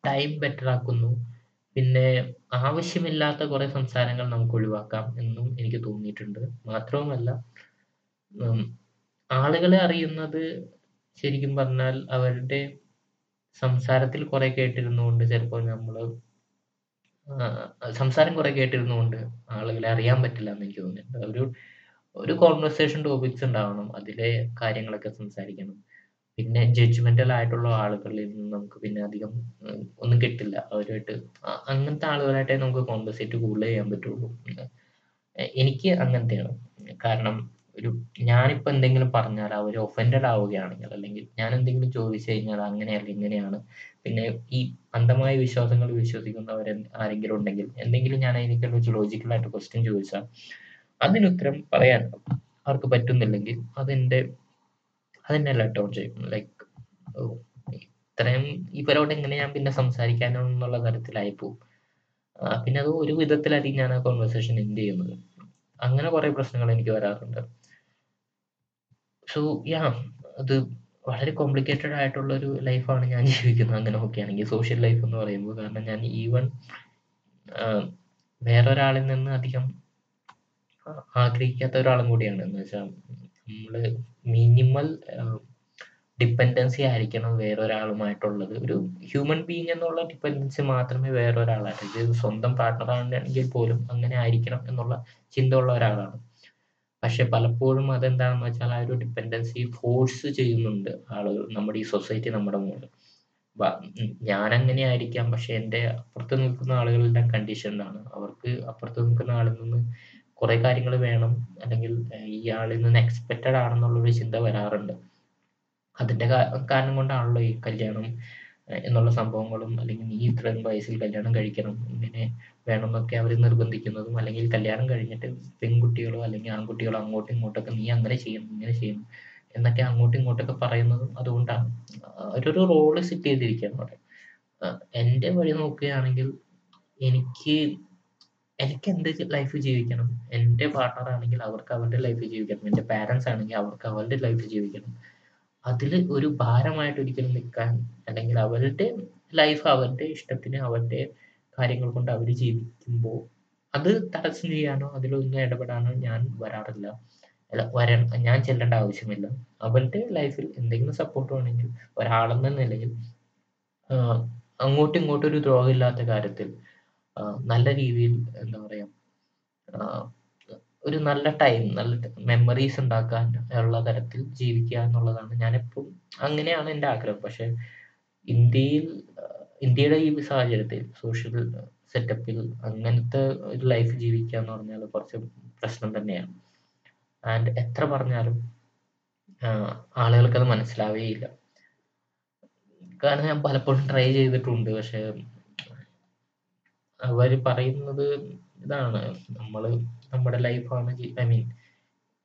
S1: ടൈം ബെറ്റർ ആക്കുന്നു. പിന്നെ ആവശ്യമില്ലാത്ത കുറെ സംസാരങ്ങൾ നമുക്ക് ഒഴിവാക്കാം എന്നും എനിക്ക് തോന്നിയിട്ടുണ്ട്. മാത്രവുമല്ല ആളുകളെ അറിയുന്നത് ശരിക്കും പറഞ്ഞാൽ അവരുടെ സംസാരത്തിൽ കുറെ കേട്ടിരുന്നുകൊണ്ട് ചിലപ്പോൾ നമ്മൾ സംസാരം കുറെ കേട്ടിരുന്നുകൊണ്ട് ആളുകളെ അറിയാൻ പറ്റില്ല എന്ന് എനിക്ക് തോന്നിയിട്ടുണ്ട്. ഒരു ഒരു കോൺവെർസേഷൻ ടോപ്പിക്സ് ഉണ്ടാവണം. അതിലെ കാര്യങ്ങളൊക്കെ സംസാരിക്കണം. പിന്നെ ജഡ്ജ്മെന്റൽ ആയിട്ടുള്ള ആളുകളിൽ നിന്ന് നമുക്ക് പിന്നെ അധികം ഒന്നും കിട്ടില്ല. അവരുമായിട്ട് അങ്ങനത്തെ ആളുകളായിട്ടേ നമുക്ക് കോൺവെർസേറ്റ് കൂടുതൽ ചെയ്യാൻ പറ്റുള്ളൂ. എനിക്ക് അങ്ങനത്തെയാണ്. കാരണം ഒരു ഞാനിപ്പോ എന്തെങ്കിലും പറഞ്ഞാൽ അവർ ഒഫൻഡഡ് ആവുകയാണെങ്കിൽ അല്ലെങ്കിൽ ഞാൻ എന്തെങ്കിലും ചോദിച്ചു കഴിഞ്ഞാൽ അങ്ങനെയല്ല ഇങ്ങനെയാണ്. പിന്നെ ഈ അന്ധമായ വിശ്വാസങ്ങൾ വിശ്വസിക്കുന്നവർ ആരെങ്കിലും ഉണ്ടെങ്കിൽ എന്തെങ്കിലും ഞാൻ അതിനെക്കുറിച്ച് ലോജിക്കൽ ആയിട്ട് ക്വസ്റ്റ്യൻ ചോദിച്ചാൽ അതിനുത്തരം പറയാൻ അവർക്ക് പറ്റുന്നില്ലെങ്കിൽ അതെന്റെ അതെന്നെ ലെറ്റ് ഡൗൺ ചെയ്യും. ലൈക്ക് ഓ ഇത്രയും ഇവരോട് എങ്ങനെ ഞാൻ പിന്നെ സംസാരിക്കാനെന്നുള്ള തരത്തിലായി പോകും പിന്നെ അത് ഒരു വിധത്തിലായിരിക്കും ഞാൻ ആ കോൺവെർസേഷൻ എൻഡ് ചെയ്യുന്നത്. അങ്ങനെ കുറെ പ്രശ്നങ്ങൾ എനിക്ക് വരാറുണ്ട്. സോ യാ അത് വളരെ കോംപ്ലിക്കേറ്റഡ് ആയിട്ടുള്ള ഒരു ലൈഫാണ് ഞാൻ ജീവിക്കുന്നത് അങ്ങനെ നോക്കുകയാണെങ്കിൽ സോഷ്യൽ ലൈഫ് എന്ന് പറയുമ്പോൾ. കാരണം ഞാൻ ഈവൺ വേറൊരാളിൽ നിന്ന് അധികം ആഗ്രഹിക്കാത്ത ഒരാളും കൂടിയാണ്. എന്ന് വെച്ചാൽ നമ്മൾ മിനിമൽ ഡിപ്പെൻഡൻസി ആയിരിക്കണം വേറൊരാളുമായിട്ടുള്ളത്. ഒരു ഹ്യൂമൻ ബീങ് എന്നുള്ള ഡിപെൻഡൻസി മാത്രമേ വേറൊരാളായിട്ട് ഇത് സ്വന്തം പാർട്ണർ ആണെങ്കിൽ പോലും അങ്ങനെ ആയിരിക്കണം എന്നുള്ള ചിന്ത ഉള്ള ഒരാളാണ്. പക്ഷെ പലപ്പോഴും അതെന്താണെന്ന് വെച്ചാൽ ആ ഒരു ഡിപെൻഡൻസി ഫോഴ്സ് ചെയ്യുന്നുണ്ട് ആളുകൾ. നമ്മുടെ ഈ സൊസൈറ്റി നമ്മുടെ മുകളിൽ. ഉം അങ്ങനെ ആയിരിക്കാം. പക്ഷെ എന്റെ അപ്പുറത്ത് നിൽക്കുന്ന ആളുകളുടെ കണ്ടീഷനിലാണ്. അവർക്ക് അപ്പുറത്ത് നിൽക്കുന്ന ആളിൽ നിന്ന് കുറെ കാര്യങ്ങൾ വേണം. അല്ലെങ്കിൽ ഇയാളിൽ നിന്ന് എക്സ്പെക്റ്റഡ് ആണെന്നുള്ള ഒരു ചിന്ത വരാറുണ്ട്. അതിന്റെ കാരണം കൊണ്ടാണല്ലോ ഈ കല്യാണം എന്നുള്ള സംഭവങ്ങളും അല്ലെങ്കിൽ നീ ഇത്രയും വയസ്സിൽ കല്യാണം കഴിക്കണം. ഇങ്ങനെ വേണമെന്നൊക്കെ അവർ നിർബന്ധിക്കുന്നതും അല്ലെങ്കിൽ കല്യാണം കഴിഞ്ഞിട്ട് പെൺകുട്ടികളോ അല്ലെങ്കിൽ ആൺകുട്ടികളോ അങ്ങോട്ടും ഇങ്ങോട്ടൊക്കെ നീ അങ്ങനെ ചെയ്യണം, ഇങ്ങനെ ചെയ്യണം എന്നൊക്കെ അങ്ങോട്ടും ഇങ്ങോട്ടൊക്കെ പറയുന്നതും അതുകൊണ്ടാണ്. അവരൊരു റോൾ സെറ്റ് ചെയ്തിരിക്കുകയാണ് അവിടെ. എന്റെ വഴി നോക്കുകയാണെങ്കിൽ എനിക്ക് എനിക്ക് എന്റെ ലൈഫ് ജീവിക്കണം. എന്റെ പാർട്ണർ ആണെങ്കിൽ അവർക്ക് അവരുടെ ലൈഫ് ജീവിക്കണം. എന്റെ പാരന്റ്സ് ആണെങ്കിൽ അവർക്ക് അവരുടെ ലൈഫ് ജീവിക്കണം. അതിൽ ഒരു ഭാരമായിട്ട് ഒരിക്കലും നിൽക്കാൻ അല്ലെങ്കിൽ അവരുടെ ലൈഫ് അവരുടെ ഇഷ്ടത്തിന് അവരുടെ കാര്യങ്ങൾ കൊണ്ട് അവർ ജീവിക്കുമ്പോൾ അത് തടസ്സം ചെയ്യാനോ അതിലൊന്നും ഇടപെടാനോ ഞാൻ വരാറില്ല. അല്ല ഞാൻ ചെല്ലേണ്ട ആവശ്യമില്ല. അവരുടെ ലൈഫിൽ എന്തെങ്കിലും സപ്പോർട്ട് വേണമെങ്കിൽ ഒരാളെന്ന നിലയിൽ അങ്ങോട്ടും ഇങ്ങോട്ടും ഒരു ദ്രോഹമില്ലാത്ത കാര്യത്തിൽ നല്ല രീതിയിൽ എന്താ പറയാ ഒരു നല്ല ടൈം നല്ല മെമ്മറീസ് ഉണ്ടാക്കാൻ ഉള്ള തരത്തിൽ ജീവിക്കുക എന്നുള്ളതാണ് ഞാനെപ്പോഴും അങ്ങനെയാണ് എന്റെ ആഗ്രഹം. പക്ഷെ ഇന്ത്യയിൽ ഇന്ത്യയുടെ ഈ സാഹചര്യത്തിൽ സോഷ്യൽ സെറ്റപ്പിൽ അങ്ങനത്തെ ഒരു ലൈഫ് ജീവിക്കുക എന്ന് പറഞ്ഞാൽ കുറച്ച് പ്രശ്നം തന്നെയാണ്. ആൻഡ് എത്ര പറഞ്ഞാലും ആളുകൾക്ക് അത് മനസ്സിലാവുകയില്ല. കാരണം ഞാൻ പലപ്പോഴും ട്രൈ ചെയ്തിട്ടുണ്ട്. പക്ഷെ അവർ പറയുന്നത് ഇതാണ് നമ്മൾ നമ്മുടെ ലൈഫാണ് ഐ മീൻ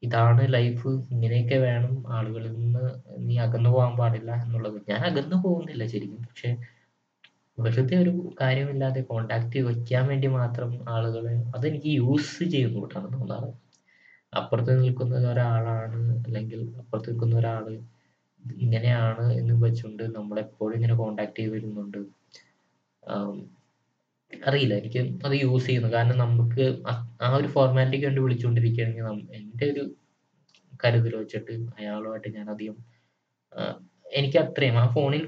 S1: ഇതാണ് ലൈഫ് ഇങ്ങനെയൊക്കെ വേണം ആളുകളിൽ നിന്ന് നീ അകന്നു പോകാൻ പാടില്ല എന്നുള്ളത്. ഞാൻ അകന്നു പോകുന്നില്ല ശരിക്കും. പക്ഷെ വെറുതെ ഒരു കാര്യമില്ലാതെ കോണ്ടാക്ട് വെക്കാൻ വേണ്ടി മാത്രം ആളുകളെ അതെനിക്ക് യൂസ് ചെയ്യുന്നൂട്ടാണ് തോന്നാറ്. അപ്പുറത്ത് നിൽക്കുന്ന ഒരാളാണ് അല്ലെങ്കിൽ അപ്പുറത്ത് നിൽക്കുന്ന ഒരാൾ ഇങ്ങനെയാണ് എന്ന് വെച്ചുകൊണ്ട് നമ്മളെപ്പോഴും ഇങ്ങനെ കോണ്ടാക്ട് ചെയ്ത് വരുന്നുണ്ട്. അറിയില്ല എനിക്ക് അത് യൂസ് ചെയ്യുന്നു. കാരണം നമുക്ക് ആ ഒരു ഫോർമാലിറ്റിക്ക് വേണ്ടി വിളിച്ചുകൊണ്ടിരിക്കുകയാണെങ്കിൽ എന്റെ ഒരു കരുതൽ വെച്ചിട്ട് അയാളുമായിട്ട് ഞാൻ അധികം എനിക്ക് അത്രയും ആ ഫോണിൽ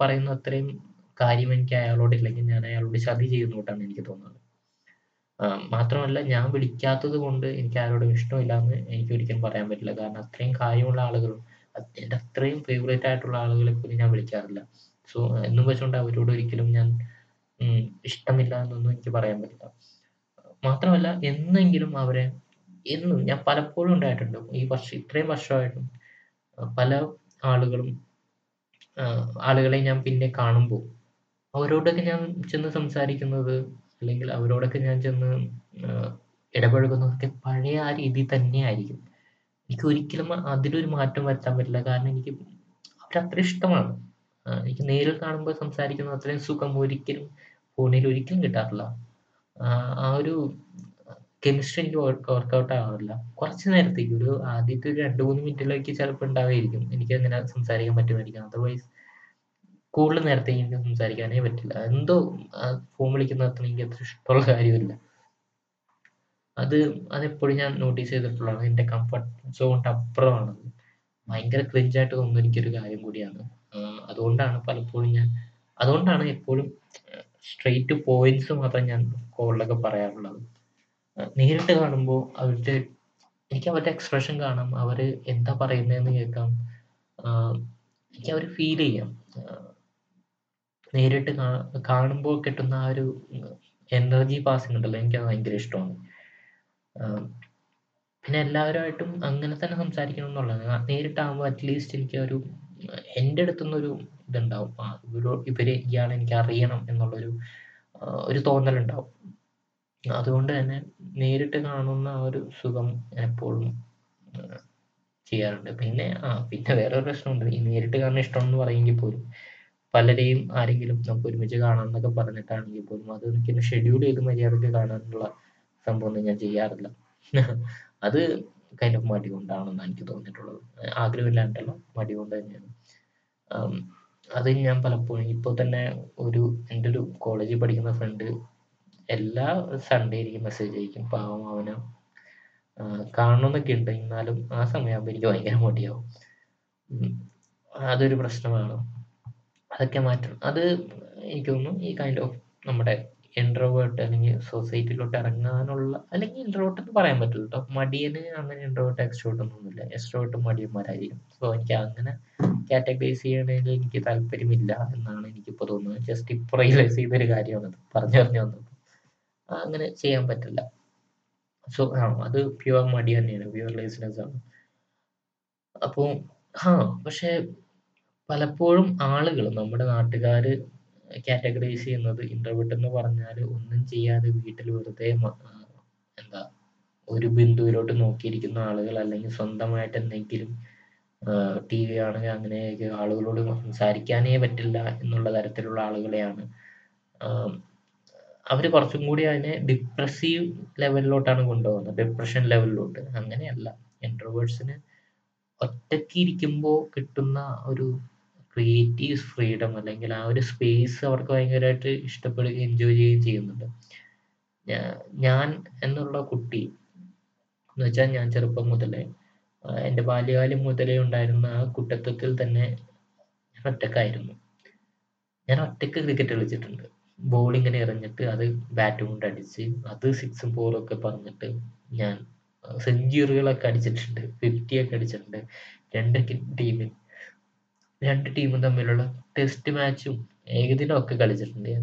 S1: പറയുന്ന അത്രയും കാര്യം എനിക്ക് അയാളോട് ഇല്ലെങ്കിൽ ഞാൻ അയാളോട് ചതി ചെയ്യുന്നോട്ടാണ് എനിക്ക് തോന്നുന്നത്. മാത്രമല്ല ഞാൻ വിളിക്കാത്തത് കൊണ്ട് എനിക്ക് ആരോടും ഇഷ്ടമില്ല എന്ന് എനിക്ക് ഒരിക്കലും പറയാൻ പറ്റില്ല. കാരണം അത്രയും കാര്യമുള്ള ആളുകളും എന്റെ അത്രയും ഫേവറേറ്റ് ആയിട്ടുള്ള ആളുകളെ പോലും ഞാൻ വിളിക്കാറില്ല. സോ എന്നും വെച്ചുകൊണ്ട് അവരോട് ഒരിക്കലും ഞാൻ ഇഷ്ടമില്ല എന്നൊന്നും എനിക്ക് പറയാൻ പറ്റില്ല. മാത്രമല്ല എന്നെങ്കിലും അവരെ എന്നും ഞാൻ പലപ്പോഴും ഉണ്ടായിട്ടുണ്ട്. ഈ വർഷം ഇത്രയും വർഷമായിട്ടും പല ആളുകളും ആളുകളെ ഞാൻ പിന്നെ കാണുമ്പോൾ അവരോടൊക്കെ ഞാൻ ചെന്ന് സംസാരിക്കുന്നത് അല്ലെങ്കിൽ അവരോടൊക്കെ ഞാൻ ചെന്ന് ഇടപഴകുന്നതൊക്കെ പഴയ ആ രീതി തന്നെയായിരിക്കും. എനിക്ക് ഒരിക്കലും അതിലൊരു മാറ്റം വരുത്താൻ പറ്റില്ല. കാരണം എനിക്ക് അവരത്ര ഇഷ്ടമാണ്. എനിക്ക് നേരിൽ കാണുമ്പോൾ സംസാരിക്കുന്ന അത്രയും സുഖം ഒരിക്കലും ഫോണിൽ ഒരിക്കലും കിട്ടാറില്ല. ആ ഒരു കെമിസ്ട്രി എനിക്ക് വർക്കൗട്ട് ആവാറില്ല. കുറച്ച് നേരത്തേക്ക് ഒരു ആദ്യത്തെ ഒരു രണ്ട് മൂന്ന് മിനിറ്റിലേക്ക് ചിലപ്പോൾ ഉണ്ടാവുമായിരിക്കും എനിക്ക് അങ്ങനെ സംസാരിക്കാൻ പറ്റുമായിരിക്കും. അതർവൈസ് കൂടുതൽ നേരത്തേക്ക് എനിക്ക് സംസാരിക്കാനേ പറ്റില്ല. എന്തോ ഫോൺ വിളിക്കുന്ന അത്ര എനിക്ക് അത്ര ഇഷ്ടമുള്ള കാര്യമില്ല. അത് അതെപ്പോഴും ഞാൻ നോട്ടീസ് ചെയ്തിട്ടുള്ളതാണ്. എന്റെ കംഫർട്ട് സോണിന്റെ അപ്പുറമാണത് ഭയങ്കര ക്രിഞ്ചായിട്ട് തോന്നുന്ന എനിക്കൊരു കാര്യം കൂടിയാണ്. അതുകൊണ്ടാണ് പലപ്പോഴും ഞാൻ അതുകൊണ്ടാണ് എപ്പോഴും സ്ട്രെയിറ്റ് പോയിന്റ്സ് മാത്രം ഞാൻ കോളിലൊക്കെ പറയാറുള്ളത്. നേരിട്ട് കാണുമ്പോൾ അവരുടെ എനിക്ക് അവരുടെ എക്സ്പ്രഷൻ കാണാം അവർ എന്താ പറയുന്നതെന്ന് കേൾക്കാം. എനിക്ക് അവർ ഫീൽ ചെയ്യാം. നേരിട്ട് കാണുമ്പോൾ കിട്ടുന്ന ആ ഒരു എനർജി പാസിംഗ് ഉണ്ടല്ലോ എനിക്കത് ഭയങ്കര ഇഷ്ടമാണ്. പിന്നെ എല്ലാവരുമായിട്ടും അങ്ങനെ തന്നെ സംസാരിക്കണം എന്നുള്ളതാണ്. നേരിട്ടാകുമ്പോൾ അറ്റ്ലീസ്റ്റ് എനിക്ക് ഒരു എന്റെ അടുത്തുനിന്നൊരു ഇതുണ്ടാവും. ആ ഇവരോ ഇവർ ഇയാളെ എനിക്ക് അറിയണം എന്നുള്ളൊരു ഒരു ഒരു തോന്നലുണ്ടാവും. അതുകൊണ്ട് തന്നെ നേരിട്ട് കാണുന്ന ആ ഒരു സുഖം എപ്പോഴും ചെയ്യാറുണ്ട്. പിന്നെ ആ പിന്നെ വേറെ ഒരു പ്രശ്നമുണ്ട്. ഈ നേരിട്ട് കാണുന്ന ഇഷ്ടമെന്ന് പറയുമെങ്കിൽ പോലും പലരെയും ആരെങ്കിലും നമുക്ക് ഒരുമിച്ച് കാണാം എന്നൊക്കെ പറഞ്ഞിട്ടാണെങ്കിൽ പോലും അത് എനിക്ക് ഷെഡ്യൂൾ ചെയ്ത് മര്യാദയ്ക്ക് കാണാനുള്ള സംഭവം ഞാൻ ചെയ്യാറില്ല. [LAUGHS] അത് കൈൻഡ് ഓഫ് മടി കൊണ്ടാണെന്നാണ് എനിക്ക് തോന്നിയിട്ടുള്ളത്. ആഗ്രഹമില്ലാണ്ടല്ല മടി കൊണ്ട് തന്നെയാണ്. അത് ഞാൻ പലപ്പോഴും ഇപ്പോൾ തന്നെ ഒരു എന്റെ ഒരു കോളേജിൽ പഠിക്കുന്ന ഫ്രണ്ട് എല്ലാ സൺഡേ എനിക്ക് മെസ്സേജ് അയക്കും പാവം അവന്. കാണണമെന്നൊക്കെ ഉണ്ട്. എന്നാലും ആ സമയമാകുമ്പോൾ എനിക്ക് ഭയങ്കര മടിയാവും. അതൊരു പ്രശ്നമാണ്. അതൊക്കെ മാറ്റണം. അത് എനിക്ക് തോന്നുന്നു ഈ കൈൻഡ് ഓഫ് നമ്മുടെ ഇൻട്രോവേർട്ട് അല്ലെങ്കിൽ സൊസൈറ്റിയിലോട്ട് ഇറങ്ങാനുള്ള അല്ലെങ്കിൽ ഇൻട്രോവേർട്ട് എന്ന് പറയാൻ പറ്റില്ല കേട്ടോ മടിയന് അങ്ങനെ ഇൻട്രോവേർട്ട് എക്സ്ട്രോവേർട്ട് ഒന്നുമില്ല. എക്സ്ട്രോവേർട്ടും മടിയന്മാരായിരിക്കും. സോ എനിക്ക് അങ്ങനെ കാറ്റഗറൈസ് ചെയ്യണതിൽ എനിക്ക് താല്പര്യമില്ല എന്നാണ് എനിക്കിപ്പോൾ തോന്നുന്നത്. ജസ്റ്റ് ഇപ്പോൾ റിയലൈസ് ചെയ്തൊരു കാര്യമാണത് പറഞ്ഞു പറഞ്ഞു വന്നത് അങ്ങനെ ചെയ്യാൻ പറ്റില്ല. സോ ആ അത് പ്യുവർ മടി തന്നെയാണ്. പ്യുവർ ലേസിനെസ് ആണ്. അപ്പോൾ ആ പക്ഷേ പലപ്പോഴും ആളുകൾ നമ്മുടെ നാട്ടുകാർ കാറ്റഗറൈസ് ചെയ്യുന്നത് ഇന്റർവ്യൂട്ട് എന്ന് പറഞ്ഞാൽ ഒന്നും ചെയ്യാതെ വീട്ടിൽ വെറുതെ എന്താ ഒരു ബിന്ദുവിലോട്ട് നോക്കിയിരിക്കുന്ന ആളുകൾ അല്ലെങ്കിൽ സ്വന്തമായിട്ട് എന്തെങ്കിലും ടി വി ആണെങ്കിൽ അങ്ങനെയൊക്കെ ആളുകളോട് സംസാരിക്കാനേ പറ്റില്ല എന്നുള്ള തരത്തിലുള്ള ആളുകളെയാണ്. അവർ കുറച്ചും കൂടി അതിനെ ഡിപ്രസീവ് ലെവലിലോട്ടാണ് കൊണ്ടുപോകുന്നത്. ഡിപ്രഷൻ ലെവലിലോട്ട് അങ്ങനെയല്ല. ഇൻട്രോവേർട്സിന് ഒറ്റയ്ക്ക് ഇരിക്കുമ്പോൾ കിട്ടുന്ന ഒരു ക്രിയേറ്റീവ് ഫ്രീഡം അല്ലെങ്കിൽ ആ ഒരു സ്പേസ് അവർക്ക് ഭയങ്കരമായിട്ട് ഇഷ്ടപ്പെടുകയും എൻജോയ് ചെയ്യുകയും ചെയ്യുന്നുണ്ട്. ഞാൻ എന്നുള്ള കുട്ടി എന്ന് വെച്ചാൽ ഞാൻ ചെറുപ്പം മുതലേ എന്റെ ബാല്യകാലം മുതലേ ഉണ്ടായിരുന്ന ആ കുട്ടത്വത്തിൽ തന്നെ ഞാൻ ഒറ്റക്കായിരുന്നു. ഞാൻ ഒറ്റയ്ക്ക് ക്രിക്കറ്റ് കളിച്ചിട്ടുണ്ട്. ബോൾ ഇങ്ങനെ എറിഞ്ഞിട്ട് അത് ബാറ്റ് കൊണ്ട് അടിച്ച് അത് സിക്സും ഫോറും ഒക്കെ പറഞ്ഞിട്ട് ഞാൻ സെഞ്ചുറികളൊക്കെ അടിച്ചിട്ടുണ്ട്. ഫിഫ്റ്റി ഒക്കെ അടിച്ചിട്ടുണ്ട്. രണ്ട് ടീമിൽ രണ്ട് ടീമും തമ്മിലുള്ള ടെസ്റ്റ് മാച്ചും ഏകദിനം ഒക്കെ കളിച്ചിട്ടുണ്ട്.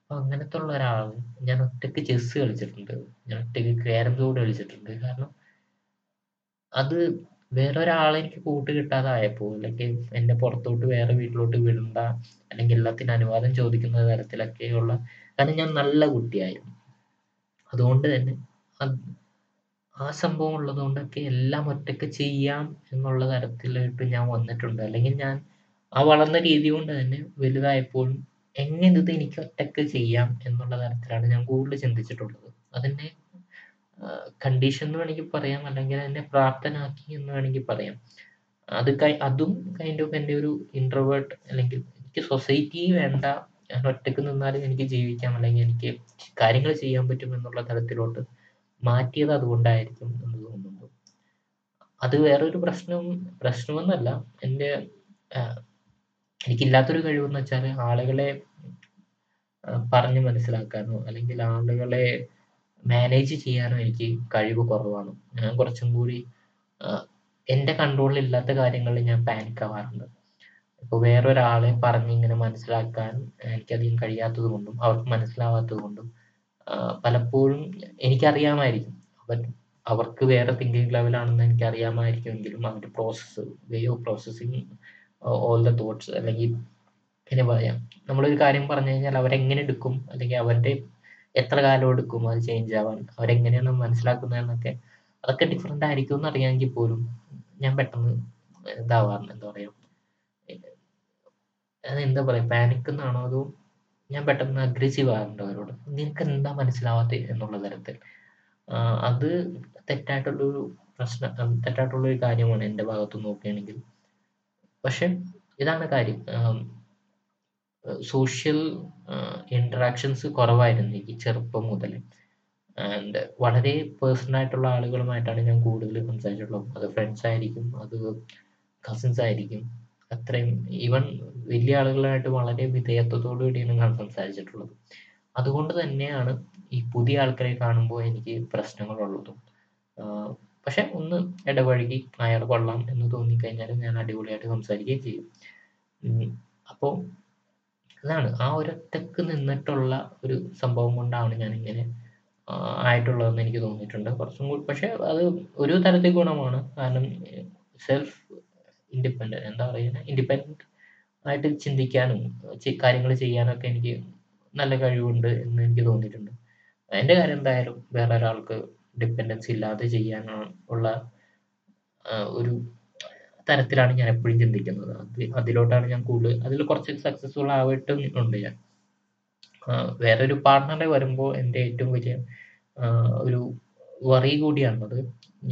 S1: അപ്പൊ അങ്ങനത്തെ ഉള്ള ഒരാളാണ് ഞാൻ ഒറ്റയ്ക്ക് ചെസ്സ് കളിച്ചിട്ടുണ്ട്. ഞാൻ ഒറ്റയ്ക്ക് ക്യാരം ബോർഡ് കളിച്ചിട്ടുണ്ട്. കാരണം അത് വേറെ ഒരാളെ എനിക്ക് കൂട്ട് കിട്ടാതായപ്പോൾ അല്ലെങ്കിൽ എന്നെ പുറത്തോട്ട് വേറെ വീട്ടിലോട്ട് വിടണ്ട അല്ലെങ്കിൽ എല്ലാത്തിനും അനുവാദം ചോദിക്കുന്ന തരത്തിലൊക്കെയുള്ള കാരണം ഞാൻ നല്ല കുട്ടിയായിരുന്നു. അതുകൊണ്ട് തന്നെ ആ സംഭവം ഉള്ളത് കൊണ്ടൊക്കെ എല്ലാം ഒറ്റയ്ക്ക് ചെയ്യാം എന്നുള്ള തരത്തിലോട്ട് ഞാൻ വന്നിട്ടുണ്ട്. അല്ലെങ്കിൽ ഞാൻ ആ വളർന്ന രീതി കൊണ്ട് തന്നെ വലുതായപ്പോഴും എങ്ങനെ ഇത് എനിക്ക് ഒറ്റയ്ക്ക് ചെയ്യാം എന്നുള്ള തരത്തിലാണ് ഞാൻ കൂടുതൽ ചിന്തിച്ചിട്ടുള്ളത്. അതെന്നെ കണ്ടീഷൻ എന്ന് വേണമെങ്കിൽ പറയാം. അല്ലെങ്കിൽ എന്നെ പ്രാപ്തനാക്കി എന്ന് വേണമെങ്കിൽ പറയാം. അത് കൈ അതും കൈൻഡ് ഓഫ് എന്റെ ഒരു ഇൻട്രോവേർട്ട് അല്ലെങ്കിൽ എനിക്ക് സൊസൈറ്റി വേണ്ട. ഞാൻ ഒറ്റയ്ക്ക് നിന്നാലും എനിക്ക് ജീവിക്കാം. അല്ലെങ്കിൽ എനിക്ക് കാര്യങ്ങൾ ചെയ്യാൻ പറ്റും എന്നുള്ള തരത്തിലോട്ട് മാറ്റിയത് അതുകൊണ്ടായിരിക്കും എന്ന് തോന്നുന്നു. അത് വേറൊരു പ്രശ്നം പ്രശ്നമെന്നല്ല. എന്റെ എനിക്കില്ലാത്തൊരു കഴിവെന്ന് വെച്ചാൽ ആളുകളെ പറഞ്ഞ് മനസ്സിലാക്കാനോ അല്ലെങ്കിൽ ആളുകളെ മാനേജ് ചെയ്യാനും എനിക്ക് കഴിവ് കുറവാണ്. ഞാൻ കുറച്ചും കൂടി എന്റെ കൺട്രോളിൽ ഇല്ലാത്ത കാര്യങ്ങളിൽ ഞാൻ പാനിക് ആവാറുണ്ട്. ഇപ്പോൾ വേറൊരാളെ പറഞ്ഞിങ്ങനെ മനസ്സിലാക്കാൻ എനിക്കധികം കഴിയാത്തത് കൊണ്ടും അവർക്ക് മനസ്സിലാവാത്തത് കൊണ്ടും പലപ്പോഴും എനിക്കറിയാമായിരിക്കും. അവർ അവർക്ക് വേറെ തിങ്കിങ് ലെവലാണെന്ന് എനിക്ക് അറിയാമായിരിക്കുമെങ്കിലും അവരുടെ process way of processing all the thoughts അല്ലെങ്കിൽ എന്നെ പറയാം. നമ്മളൊരു കാര്യം പറഞ്ഞു കഴിഞ്ഞാൽ അവരെങ്ങനെ എടുക്കും? അല്ലെങ്കിൽ അവരുടെ എത്ര കാലം എടുക്കും അത് ചേഞ്ച് ആവാൻ? അവരെങ്ങനെയാണ് മനസ്സിലാക്കുന്നതെന്നൊക്കെ അതൊക്കെ ഡിഫറെന്റ് ആയിരിക്കും എന്ന് അറിയാമെങ്കിൽ പോലും ഞാൻ പെട്ടെന്ന് ഇതാവാറുണ്ട് എന്താ പറയുക എന്താ പറയുക പാനിക്കുന്നാണോ അതോ ഞാൻ പെട്ടെന്ന് അഗ്രസീവ് ആകുന്നുണ്ട് അവരോട്? നിനക്ക് എന്താ മനസ്സിലാവാത്തെ എന്നുള്ള തരത്തിൽ. അത് തെറ്റായിട്ടുള്ളൊരു പ്രശ്നം തെറ്റായിട്ടുള്ളൊരു കാര്യമാണ് എന്റെ ഭാഗത്ത് നോക്കുകയാണെങ്കിൽ. പക്ഷെ ഇതാണ് കാര്യം. സോഷ്യൽ ഇൻട്രാക്ഷൻസ് കുറവായിരുന്നു എനിക്ക് ചെറുപ്പം മുതൽ. ആൻഡ് വളരെ പേഴ്സണൽ ആയിട്ടുള്ള ആളുകളുമായിട്ടാണ് ഞാൻ കൂടുതൽ സംസാരിച്ചിട്ടുള്ളത്. അത് ഫ്രണ്ട്സ് ആയിരിക്കും അത് കസിൻസ് ആയിരിക്കും. അത്രയും ഈവൻ വലിയ ആളുകളായിട്ട് വളരെ വിധേയത്വത്തോടു കൂടിയാണ് ഞാൻ സംസാരിച്ചിട്ടുള്ളത്. അതുകൊണ്ട് തന്നെയാണ് ഈ പുതിയ ആൾക്കാരെ കാണുമ്പോൾ എനിക്ക് പ്രശ്നങ്ങളുള്ളതും. പക്ഷെ ഒന്ന് ഇടപഴകി അയാൾ കൊള്ളാം എന്ന് തോന്നിക്കഴിഞ്ഞാൽ ഞാൻ അടിപൊളിയായിട്ട് സംസാരിക്കുകയും ചെയ്യും. അപ്പോൾ അതാണ്. ആ ഒരൊറ്റക്ക് നിന്നിട്ടുള്ള ഒരു സംഭവം കൊണ്ടാണ് ഞാൻ ഇങ്ങനെ ആയിട്ടുള്ളതെന്ന് എനിക്ക് തോന്നിയിട്ടുണ്ട്. കുറച്ചും കൂടി പക്ഷെ അത് ഒരു തരത്തിൽ ഗുണമാണ്. കാരണം സെൽഫ് ഇൻഡിപെൻഡൻ എന്താ പറയുക ഇൻഡിപെൻഡന്റ് ആയിട്ട് ചിന്തിക്കാനും കാര്യങ്ങൾ ചെയ്യാനൊക്കെ എനിക്ക് നല്ല കഴിവുണ്ട് എന്ന് എനിക്ക് തോന്നിയിട്ടുണ്ട്. എന്റെ കാര്യം എന്തായാലും വേറെ ഒരാൾക്ക് ഡിപ്പെൻഡൻസി ഇല്ലാതെ ചെയ്യാനുള്ള ഒരു തരത്തിലാണ് ഞാൻ എപ്പോഴും ചിന്തിക്കുന്നത്. അത് അതിലോട്ടാണ് ഞാൻ കൂടുതൽ അതിൽ കുറച്ച് സക്സസ്ഫുൾ ആവട്ടും ഉണ്ട് ഞാൻ. വേറൊരു പാർട്ട്ണറെ വരുമ്പോൾ എന്റെ ഏറ്റവും വലിയ ഒരു വറി കൂടിയാണത്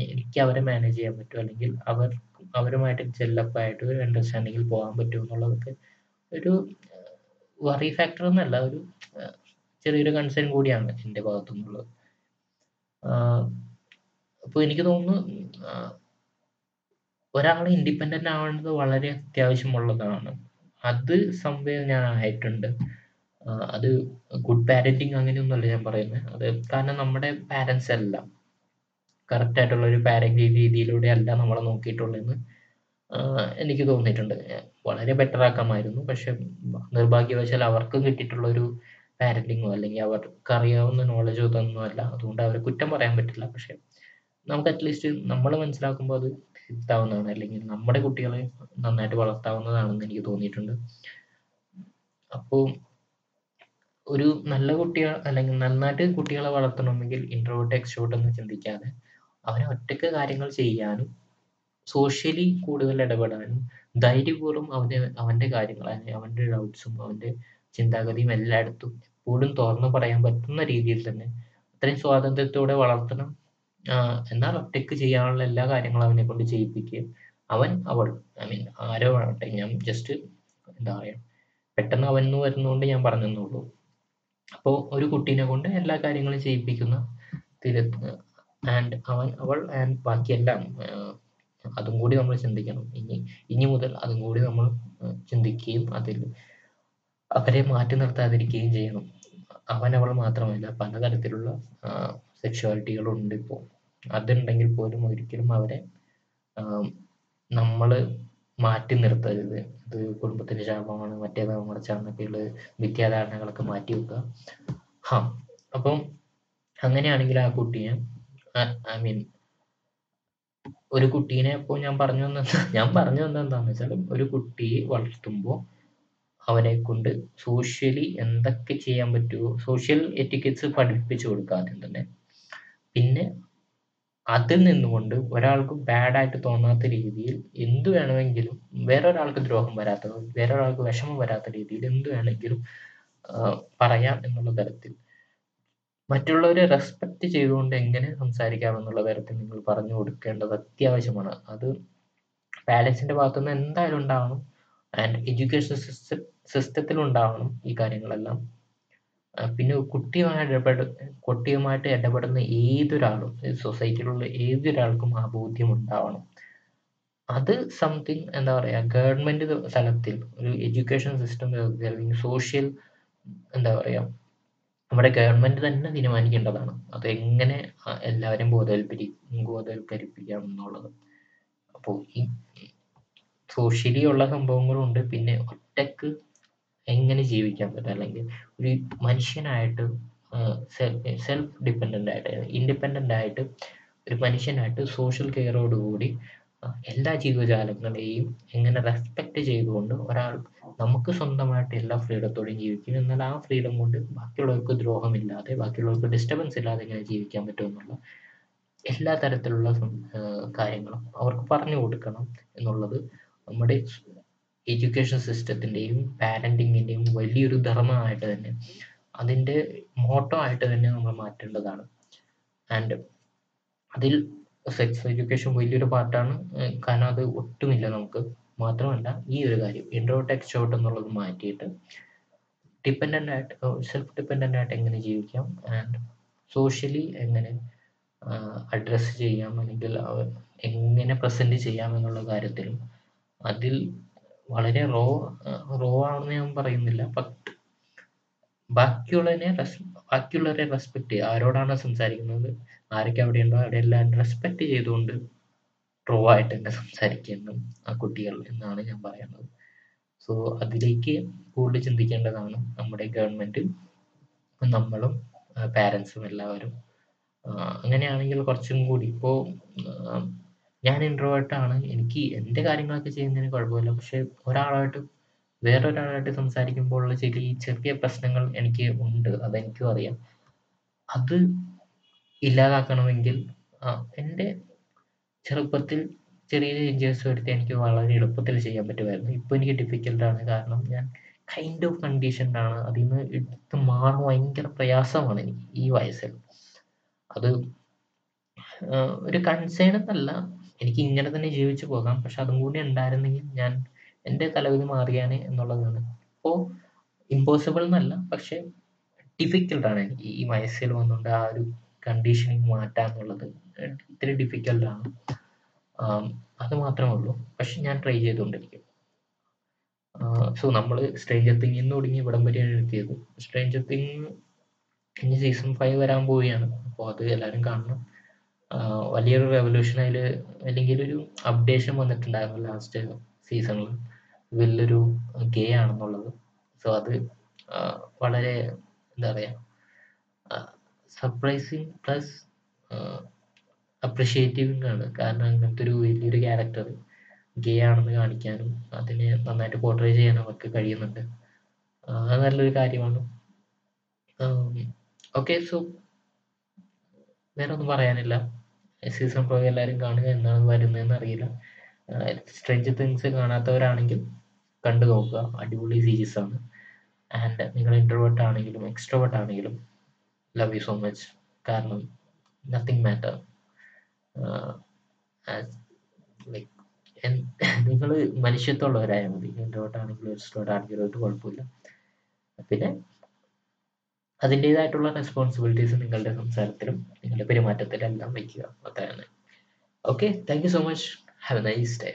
S1: എനിക്ക് അവരെ മാനേജ് ചെയ്യാൻ പറ്റും അല്ലെങ്കിൽ അവർ അവരുമായിട്ട് ചെല്ലപ്പായിട്ട് ഒരു അണ്ടർസ്റ്റാൻഡിങ്ങിൽ പോകാൻ പറ്റും എന്നുള്ളതൊക്കെ ഒരു വറി ഫാക്ടർ എന്നല്ല ഒരു ചെറിയൊരു കൺസേൺ കൂടിയാണ് എന്റെ ഭാഗത്തു നിന്നുള്ളത് അപ്പോൾ എനിക്ക് തോന്നുന്നു ഒരാൾ ഇൻഡിപെൻഡന്റ് ആവേണ്ടത് വളരെ അത്യാവശ്യമുള്ളതാണ്. അത് സംഭവം ഞാൻ ആയിട്ടുണ്ട്. അത് ഗുഡ് പാരന്റിങ് അങ്ങനെയൊന്നുമല്ല ഞാൻ പറയുന്നത് അത് കാരണം നമ്മുടെ പാരൻസ് എല്ലാം കറക്റ്റ് ആയിട്ടുള്ള ഒരു പാരന്റിങ് രീതിയിലൂടെ അല്ല നമ്മളെ നോക്കിയിട്ടുള്ളതെന്ന് എനിക്ക് തോന്നിയിട്ടുണ്ട്. വളരെ ബെറ്റർ ആക്കാമായിരുന്നു. പക്ഷെ നിർഭാഗ്യവശാൽ അവർക്ക് കിട്ടിയിട്ടുള്ള ഒരു പാരന്റിങ്ങോ അല്ലെങ്കിൽ അവർക്ക് അറിയാവുന്ന നോളജോ ഇതൊന്നും അല്ല. അതുകൊണ്ട് അവരെ കുറ്റം പറയാൻ പറ്റില്ല. പക്ഷെ നമുക്ക് അറ്റ്ലീസ്റ്റ് നമ്മൾ മനസ്സിലാക്കുമ്പോൾ അത് തിരുത്താവുന്നതാണ് അല്ലെങ്കിൽ നമ്മുടെ കുട്ടികളെ നന്നായിട്ട് വളർത്താവുന്നതാണെന്ന് എനിക്ക് തോന്നിയിട്ടുണ്ട്. അപ്പോൾ ഒരു നല്ല കുട്ടികൾ അല്ലെങ്കിൽ നന്നായിട്ട് കുട്ടികളെ വളർത്തണമെങ്കിൽ ഇൻട്രോവേർട്ട് എക്സ്ട്രോട്ട് എന്ന് ചിന്തിക്കാതെ അവനെ ഒറ്റയ്ക്ക് കാര്യങ്ങൾ ചെയ്യാനും സോഷ്യലി കൂടുതൽ ഇടപെടാനും ധൈര്യപൂർവം അവന് അവന്റെ കാര്യങ്ങൾ അവന്റെ ഡൗട്ട്സും അവന്റെ ചിന്താഗതിയും എല്ലായിടത്തും എപ്പോഴും തുറന്നു പറയാൻ പറ്റുന്ന രീതിയിൽ തന്നെ അത്രയും സ്വാതന്ത്ര്യത്തോടെ വളർത്തണം. എന്നാൽ ഒറ്റയ്ക്ക് ചെയ്യാനുള്ള എല്ലാ കാര്യങ്ങളും അവനെ കൊണ്ട് ചെയ്യിപ്പിക്കുകയും അവൻ അവൾ ഐ മീൻ ആരോ ആവട്ടെ ഞാൻ ജസ്റ്റ് എന്താ പറയുക പെട്ടെന്ന് അവൻ എന്ന് വരുന്നതുകൊണ്ട് ഞാൻ പറഞ്ഞെന്നുള്ളൂ അപ്പോൾ ഒരു കുട്ടീനെ കൊണ്ട് എല്ലാ കാര്യങ്ങളും ചെയ്യിപ്പിക്കുന്ന തിര ആൻഡ് അവൻ അവൾ ആൻഡ് ബാക്കിയെല്ലാം അതും കൂടി നമ്മൾ ചിന്തിക്കണം. ഇനി ഇനി മുതൽ അതും കൂടി നമ്മൾ ചിന്തിക്കുകയും അതിൽ അവരെ മാറ്റി നിർത്താതിരിക്കുകയും ചെയ്യണം. അവൻ അവൾ മാത്രമല്ല പലതരത്തിലുള്ള സെക്ഷുവാലിറ്റികളുണ്ട് ഇപ്പോൾ അതുണ്ടെങ്കിൽ പോലും ഒരിക്കലും അവരെ നമ്മൾ മാറ്റി നിർത്തരുത്. ഇത് കുടുംബത്തിന്റെ ശാപമാണ് മറ്റേതാണ് മറിച്ചാണെന്നൊക്കെയുള്ള വിദ്യാധാരണകളൊക്കെ മാറ്റി വെക്കുക. ഹാ അപ്പം അങ്ങനെയാണെങ്കിൽ ആ കുട്ടിയെ ഐ മീൻ ഒരു കുട്ടീനെ ഇപ്പോൾ ഞാൻ പറഞ്ഞു വന്ന ഞാൻ പറഞ്ഞു വന്നത് എന്താണെന്ന് വെച്ചാൽ ഒരു കുട്ടിയെ വളർത്തുമ്പോൾ അവരെ കൊണ്ട് സോഷ്യലി എന്തൊക്കെ ചെയ്യാൻ പറ്റുമോ സോഷ്യൽ എറ്റിക്കറ്റ്സ് പഠിപ്പിച്ചു കൊടുക്കുക ആദ്യം തന്നെ. പിന്നെ അതിൽ നിന്നുകൊണ്ട് ഒരാൾക്ക് ബാഡായിട്ട് തോന്നാത്ത രീതിയിൽ എന്ത് വേണമെങ്കിലും വേറൊരാൾക്ക് ദ്രോഹം വരാത്ത വേറൊരാൾക്ക് വിഷമം വരാത്ത രീതിയിൽ എന്ത് വേണമെങ്കിലും പറയാം എന്നുള്ള തരത്തിൽ. മറ്റുള്ളവരെ റെസ്പെക്റ്റ് ചെയ്തുകൊണ്ട് എങ്ങനെ സംസാരിക്കാം എന്നുള്ള തരത്തിൽ നിങ്ങൾ പറഞ്ഞു കൊടുക്കേണ്ടത് അത്യാവശ്യമാണ്. അത് പാരൻസിന്റെ ഭാഗത്തുനിന്ന് എന്തായാലും ഉണ്ടാവണം. ആൻഡ് എഡ്യൂക്കേഷൻ സിസ്റ്റ സിസ്റ്റത്തിൽ ഉണ്ടാവണം ഈ കാര്യങ്ങളെല്ലാം. പിന്നെ കുട്ടിയുമായിട്ട് ഇടപെട കുട്ടിയുമായിട്ട് ഇടപെടുന്ന ഏതൊരാളും സൊസൈറ്റിയിലുള്ള ഏതൊരാൾക്കും ആ ബോധ്യം ഉണ്ടാവണം. അത് സംതിങ് എന്താ പറയാ ഗവൺമെന്റ് തലത്തിൽ ഒരു എഡ്യൂക്കേഷൻ സിസ്റ്റം അല്ലെങ്കിൽ സോഷ്യൽ എന്താ പറയാ നമ്മുടെ ഗവൺമെന്റ് തന്നെ തീരുമാനിക്കേണ്ടതാണ്. അത് എങ്ങനെ എല്ലാവരും ബോധവൽപ്പരി ബോധവൽക്കരിപ്പിക്കാം എന്നുള്ളത്. അപ്പോൾ ഈ സോഷ്യലി ഉള്ള സംഭവങ്ങളുണ്ട്. പിന്നെ ഒറ്റയ്ക്ക് എങ്ങനെ ജീവിക്കാൻ പറ്റും? അല്ലെങ്കിൽ ഒരു മനുഷ്യനായിട്ട് സെൽഫ് ഡിപ്പെൻഡന്റ് ആയിട്ട് ഇൻഡിപെൻഡന്റ് ആയിട്ട് ഒരു മനുഷ്യനായിട്ട് സോഷ്യൽ കെയറോടുകൂടി എല്ലാ ജീവജാലങ്ങളെയും എങ്ങനെ റെസ്പെക്റ്റ് ചെയ്തുകൊണ്ട് ഒരാൾ നമുക്ക് സ്വന്തമായിട്ട് എല്ലാ ഫ്രീഡത്തോടെയും ജീവിക്കും. എന്നാൽ ആ ഫ്രീഡം കൊണ്ട് ബാക്കിയുള്ളവർക്ക് ദ്രോഹമില്ലാതെ ബാക്കിയുള്ളവർക്ക് ഡിസ്റ്റർബൻസ് ഇല്ലാതെ എങ്ങനെ ജീവിക്കാൻ പറ്റുമെന്നുള്ള എല്ലാ തരത്തിലുള്ള കാര്യങ്ങളും അവർക്ക് പറഞ്ഞു കൊടുക്കണം എന്നുള്ളത് നമ്മുടെ എഡ്യൂക്കേഷൻ സിസ്റ്റത്തിന്റെയും പാരന്റിങ്ങിന്റെയും വലിയൊരു ധർമ്മമായിട്ട് തന്നെ അതിന്റെ മോട്ടോ ആയിട്ട് തന്നെ നമ്മൾ മാറ്റേണ്ടതാണ്. ആൻഡ് അതിൽ സെക്സ് എഡ്യൂക്കേഷൻ വലിയൊരു പാർട്ടാണ് കാരണം അത് ഒട്ടുമില്ല നമുക്ക്. മാത്രമല്ല ഈ ഒരു കാര്യം ഇൻട്രോട്ട് എക്സ്ട്രോട്ട് എന്നുള്ളത് മാറ്റിയിട്ട് ഡിപ്പെൻഡന്റ് ആയിട്ട് സെൽഫ് ഡിപ്പെൻഡന്റ് ആയിട്ട് എങ്ങനെ ജീവിക്കാം? ആൻഡ് സോഷ്യലി എങ്ങനെ അഡ്രസ്സ് ചെയ്യാം? അല്ലെങ്കിൽ എങ്ങനെ പ്രസന്റ് ചെയ്യാം എന്നുള്ള കാര്യത്തിലും അതിൽ വളരെ റോ റോ ആണെന്ന് ഞാൻ പറയുന്നില്ല. ബട്ട് ബാക്കിയുള്ളതിനെ ബാക്കിയുള്ളവരെ റെസ്പെക്ട് ചെയ്യുക. ആരോടാണ് സംസാരിക്കുന്നത്? ആരൊക്കെ അവിടെ ഉണ്ടോ അവിടെ എല്ലാം റെസ്പെക്ട് ചെയ്തുകൊണ്ട് റോ ആയിട്ട് തന്നെ സംസാരിക്കണം ആ കുട്ടികൾ എന്നാണ് ഞാൻ പറയുന്നത്. സോ അതിലേക്ക് കൂടുതൽ ചിന്തിക്കേണ്ടതാണ് നമ്മുടെ ഗവൺമെന്റ് നമ്മളും പാരൻസും എല്ലാവരും. അങ്ങനെയാണെങ്കിൽ കുറച്ചും കൂടി. ഇപ്പോൾ ഞാൻ ഇൻട്രോവേർട്ട് ആണ്. എനിക്ക് എന്റെ കാര്യങ്ങളൊക്കെ ചെയ്യുന്നതിന് കുഴപ്പമില്ല. പക്ഷെ ഒരാളായിട്ട് വേറൊരാളായിട്ട് സംസാരിക്കുമ്പോൾ ഉള്ള ചെറിയ ചെറിയ പ്രശ്നങ്ങൾ എനിക്ക് ഉണ്ട്. അതെനിക്കും അറിയാം. അത് ഇല്ലാതാക്കണമെങ്കിൽ എന്റെ ചെറുപ്പത്തിൽ ചെറിയ ചേഞ്ചേഴ്സ് വരുത്തി എനിക്ക് വളരെ എളുപ്പത്തിൽ ചെയ്യാൻ പറ്റുമായിരുന്നു. ഇപ്പോൾ എനിക്ക് ഡിഫിക്കൽട്ടാണ് കാരണം ഞാൻ കൈൻഡ് ഓഫ് കണ്ടീഷൻഡാണ് അതിൽ നിന്ന് എടുത്ത് മാറാൻ ഭയങ്കര പ്രയാസമാണ് എനിക്ക് ഈ വയസ്സിൽ. അത് ഒരു കൺസേൺ എന്നല്ല. എനിക്ക് ഇങ്ങനെ തന്നെ ജീവിച്ചു പോകാം. പക്ഷെ അതും കൂടി ഉണ്ടായിരുന്നെങ്കിൽ ഞാൻ എന്റെ തലവിധി മാറിയാനെ എന്നുള്ളതാണ്. അപ്പോൾ ഇമ്പോസിബിൾ എന്നല്ല പക്ഷെ ഡിഫിക്കൽട്ടാണ് എനിക്ക് ഈ വയസ്സിൽ വന്നുകൊണ്ട് ആ ഒരു കണ്ടീഷനിങ് മാറ്റുക എന്നുള്ളത്. ഇത്തിരി ഡിഫിക്കൽട്ടാണ് അത് മാത്രമേ ഉള്ളൂ. പക്ഷെ ഞാൻ ട്രൈ ചെയ്തുകൊണ്ടിരിക്കും. സോ നമ്മൾ സ്ട്രേഞ്ചർ തിങ്ങിൽ നിന്ന് തുടങ്ങി ഇവിടം വരെയാണ് എത്തിയത്. സ്ട്രേഞ്ചർ തിങ് ഇനി സീസൺ ഫൈവ് വരാൻ പോവുകയാണ്. അപ്പോൾ അത് എല്ലാവരും കാണണം. വലിയൊരു റെവല്യൂഷൻ അതിൽ അല്ലെങ്കിൽ ഒരു അപ്ഡേഷൻ വന്നിട്ടുണ്ടായിരുന്നു ലാസ്റ്റ് സീസണിൽ വലിയൊരു ഗേ ആണെന്നുള്ളത്. സോ അത് വളരെ എന്താ പറയുക സർപ്രൈസിങ് പ്ലസ് അപ്രിഷിയേറ്റീവിങ് ആണ് കാരണം അങ്ങനത്തെ ഒരു വലിയൊരു ക്യാരക്ടർ ഗേ ആണെന്ന് കാണിക്കാനും അതിനെ നന്നായിട്ട് പോർട്രേ ചെയ്യാനും അവർക്ക് കഴിയുന്നുണ്ട്. അത് നല്ലൊരു കാര്യമാണ്. ഓക്കെ സോ വേറെ ഒന്നും പറയാനില്ല. സീസൺ ഫോർ എല്ലാവരും കാണുക എന്നാണ് വരുന്നതെന്ന് അറിയില്ല. സ്ട്രെഞ്ച് തിങ്സ് കാണാത്തവരാണെങ്കിൽ കണ്ടു നോക്കുക. അടിപൊളി സീരീസ് ആണ്. ആൻഡ് നിങ്ങൾ ഇൻട്രോവേർട്ട് ആണെങ്കിലും എക്സ്ട്രോവേർട്ട് ആണെങ്കിലും ലവ് യു സോ മച്ച് കാരണം നത്തിങ് മാറ്റർ ലൈക്ക് നിങ്ങൾ മനുഷ്യത്വമുള്ളവരായാൽ മതി. ഇൻട്രോവേർട്ട് ആണെങ്കിലും എക്സ്ട്രോവേർട്ട് ആണെങ്കിലും ഒരു കുഴപ്പമില്ല. പിന്നെ അതിന്റെതായിട്ടുള്ള റെസ്പോൺസിബിലിറ്റീസ് നിങ്ങളുടെ സംസാരത്തിലും നിങ്ങളുടെ പെരുമാറ്റത്തിലും എല്ലാം വയ്ക്കുക. അതാണ് okay thank you so much have a nice day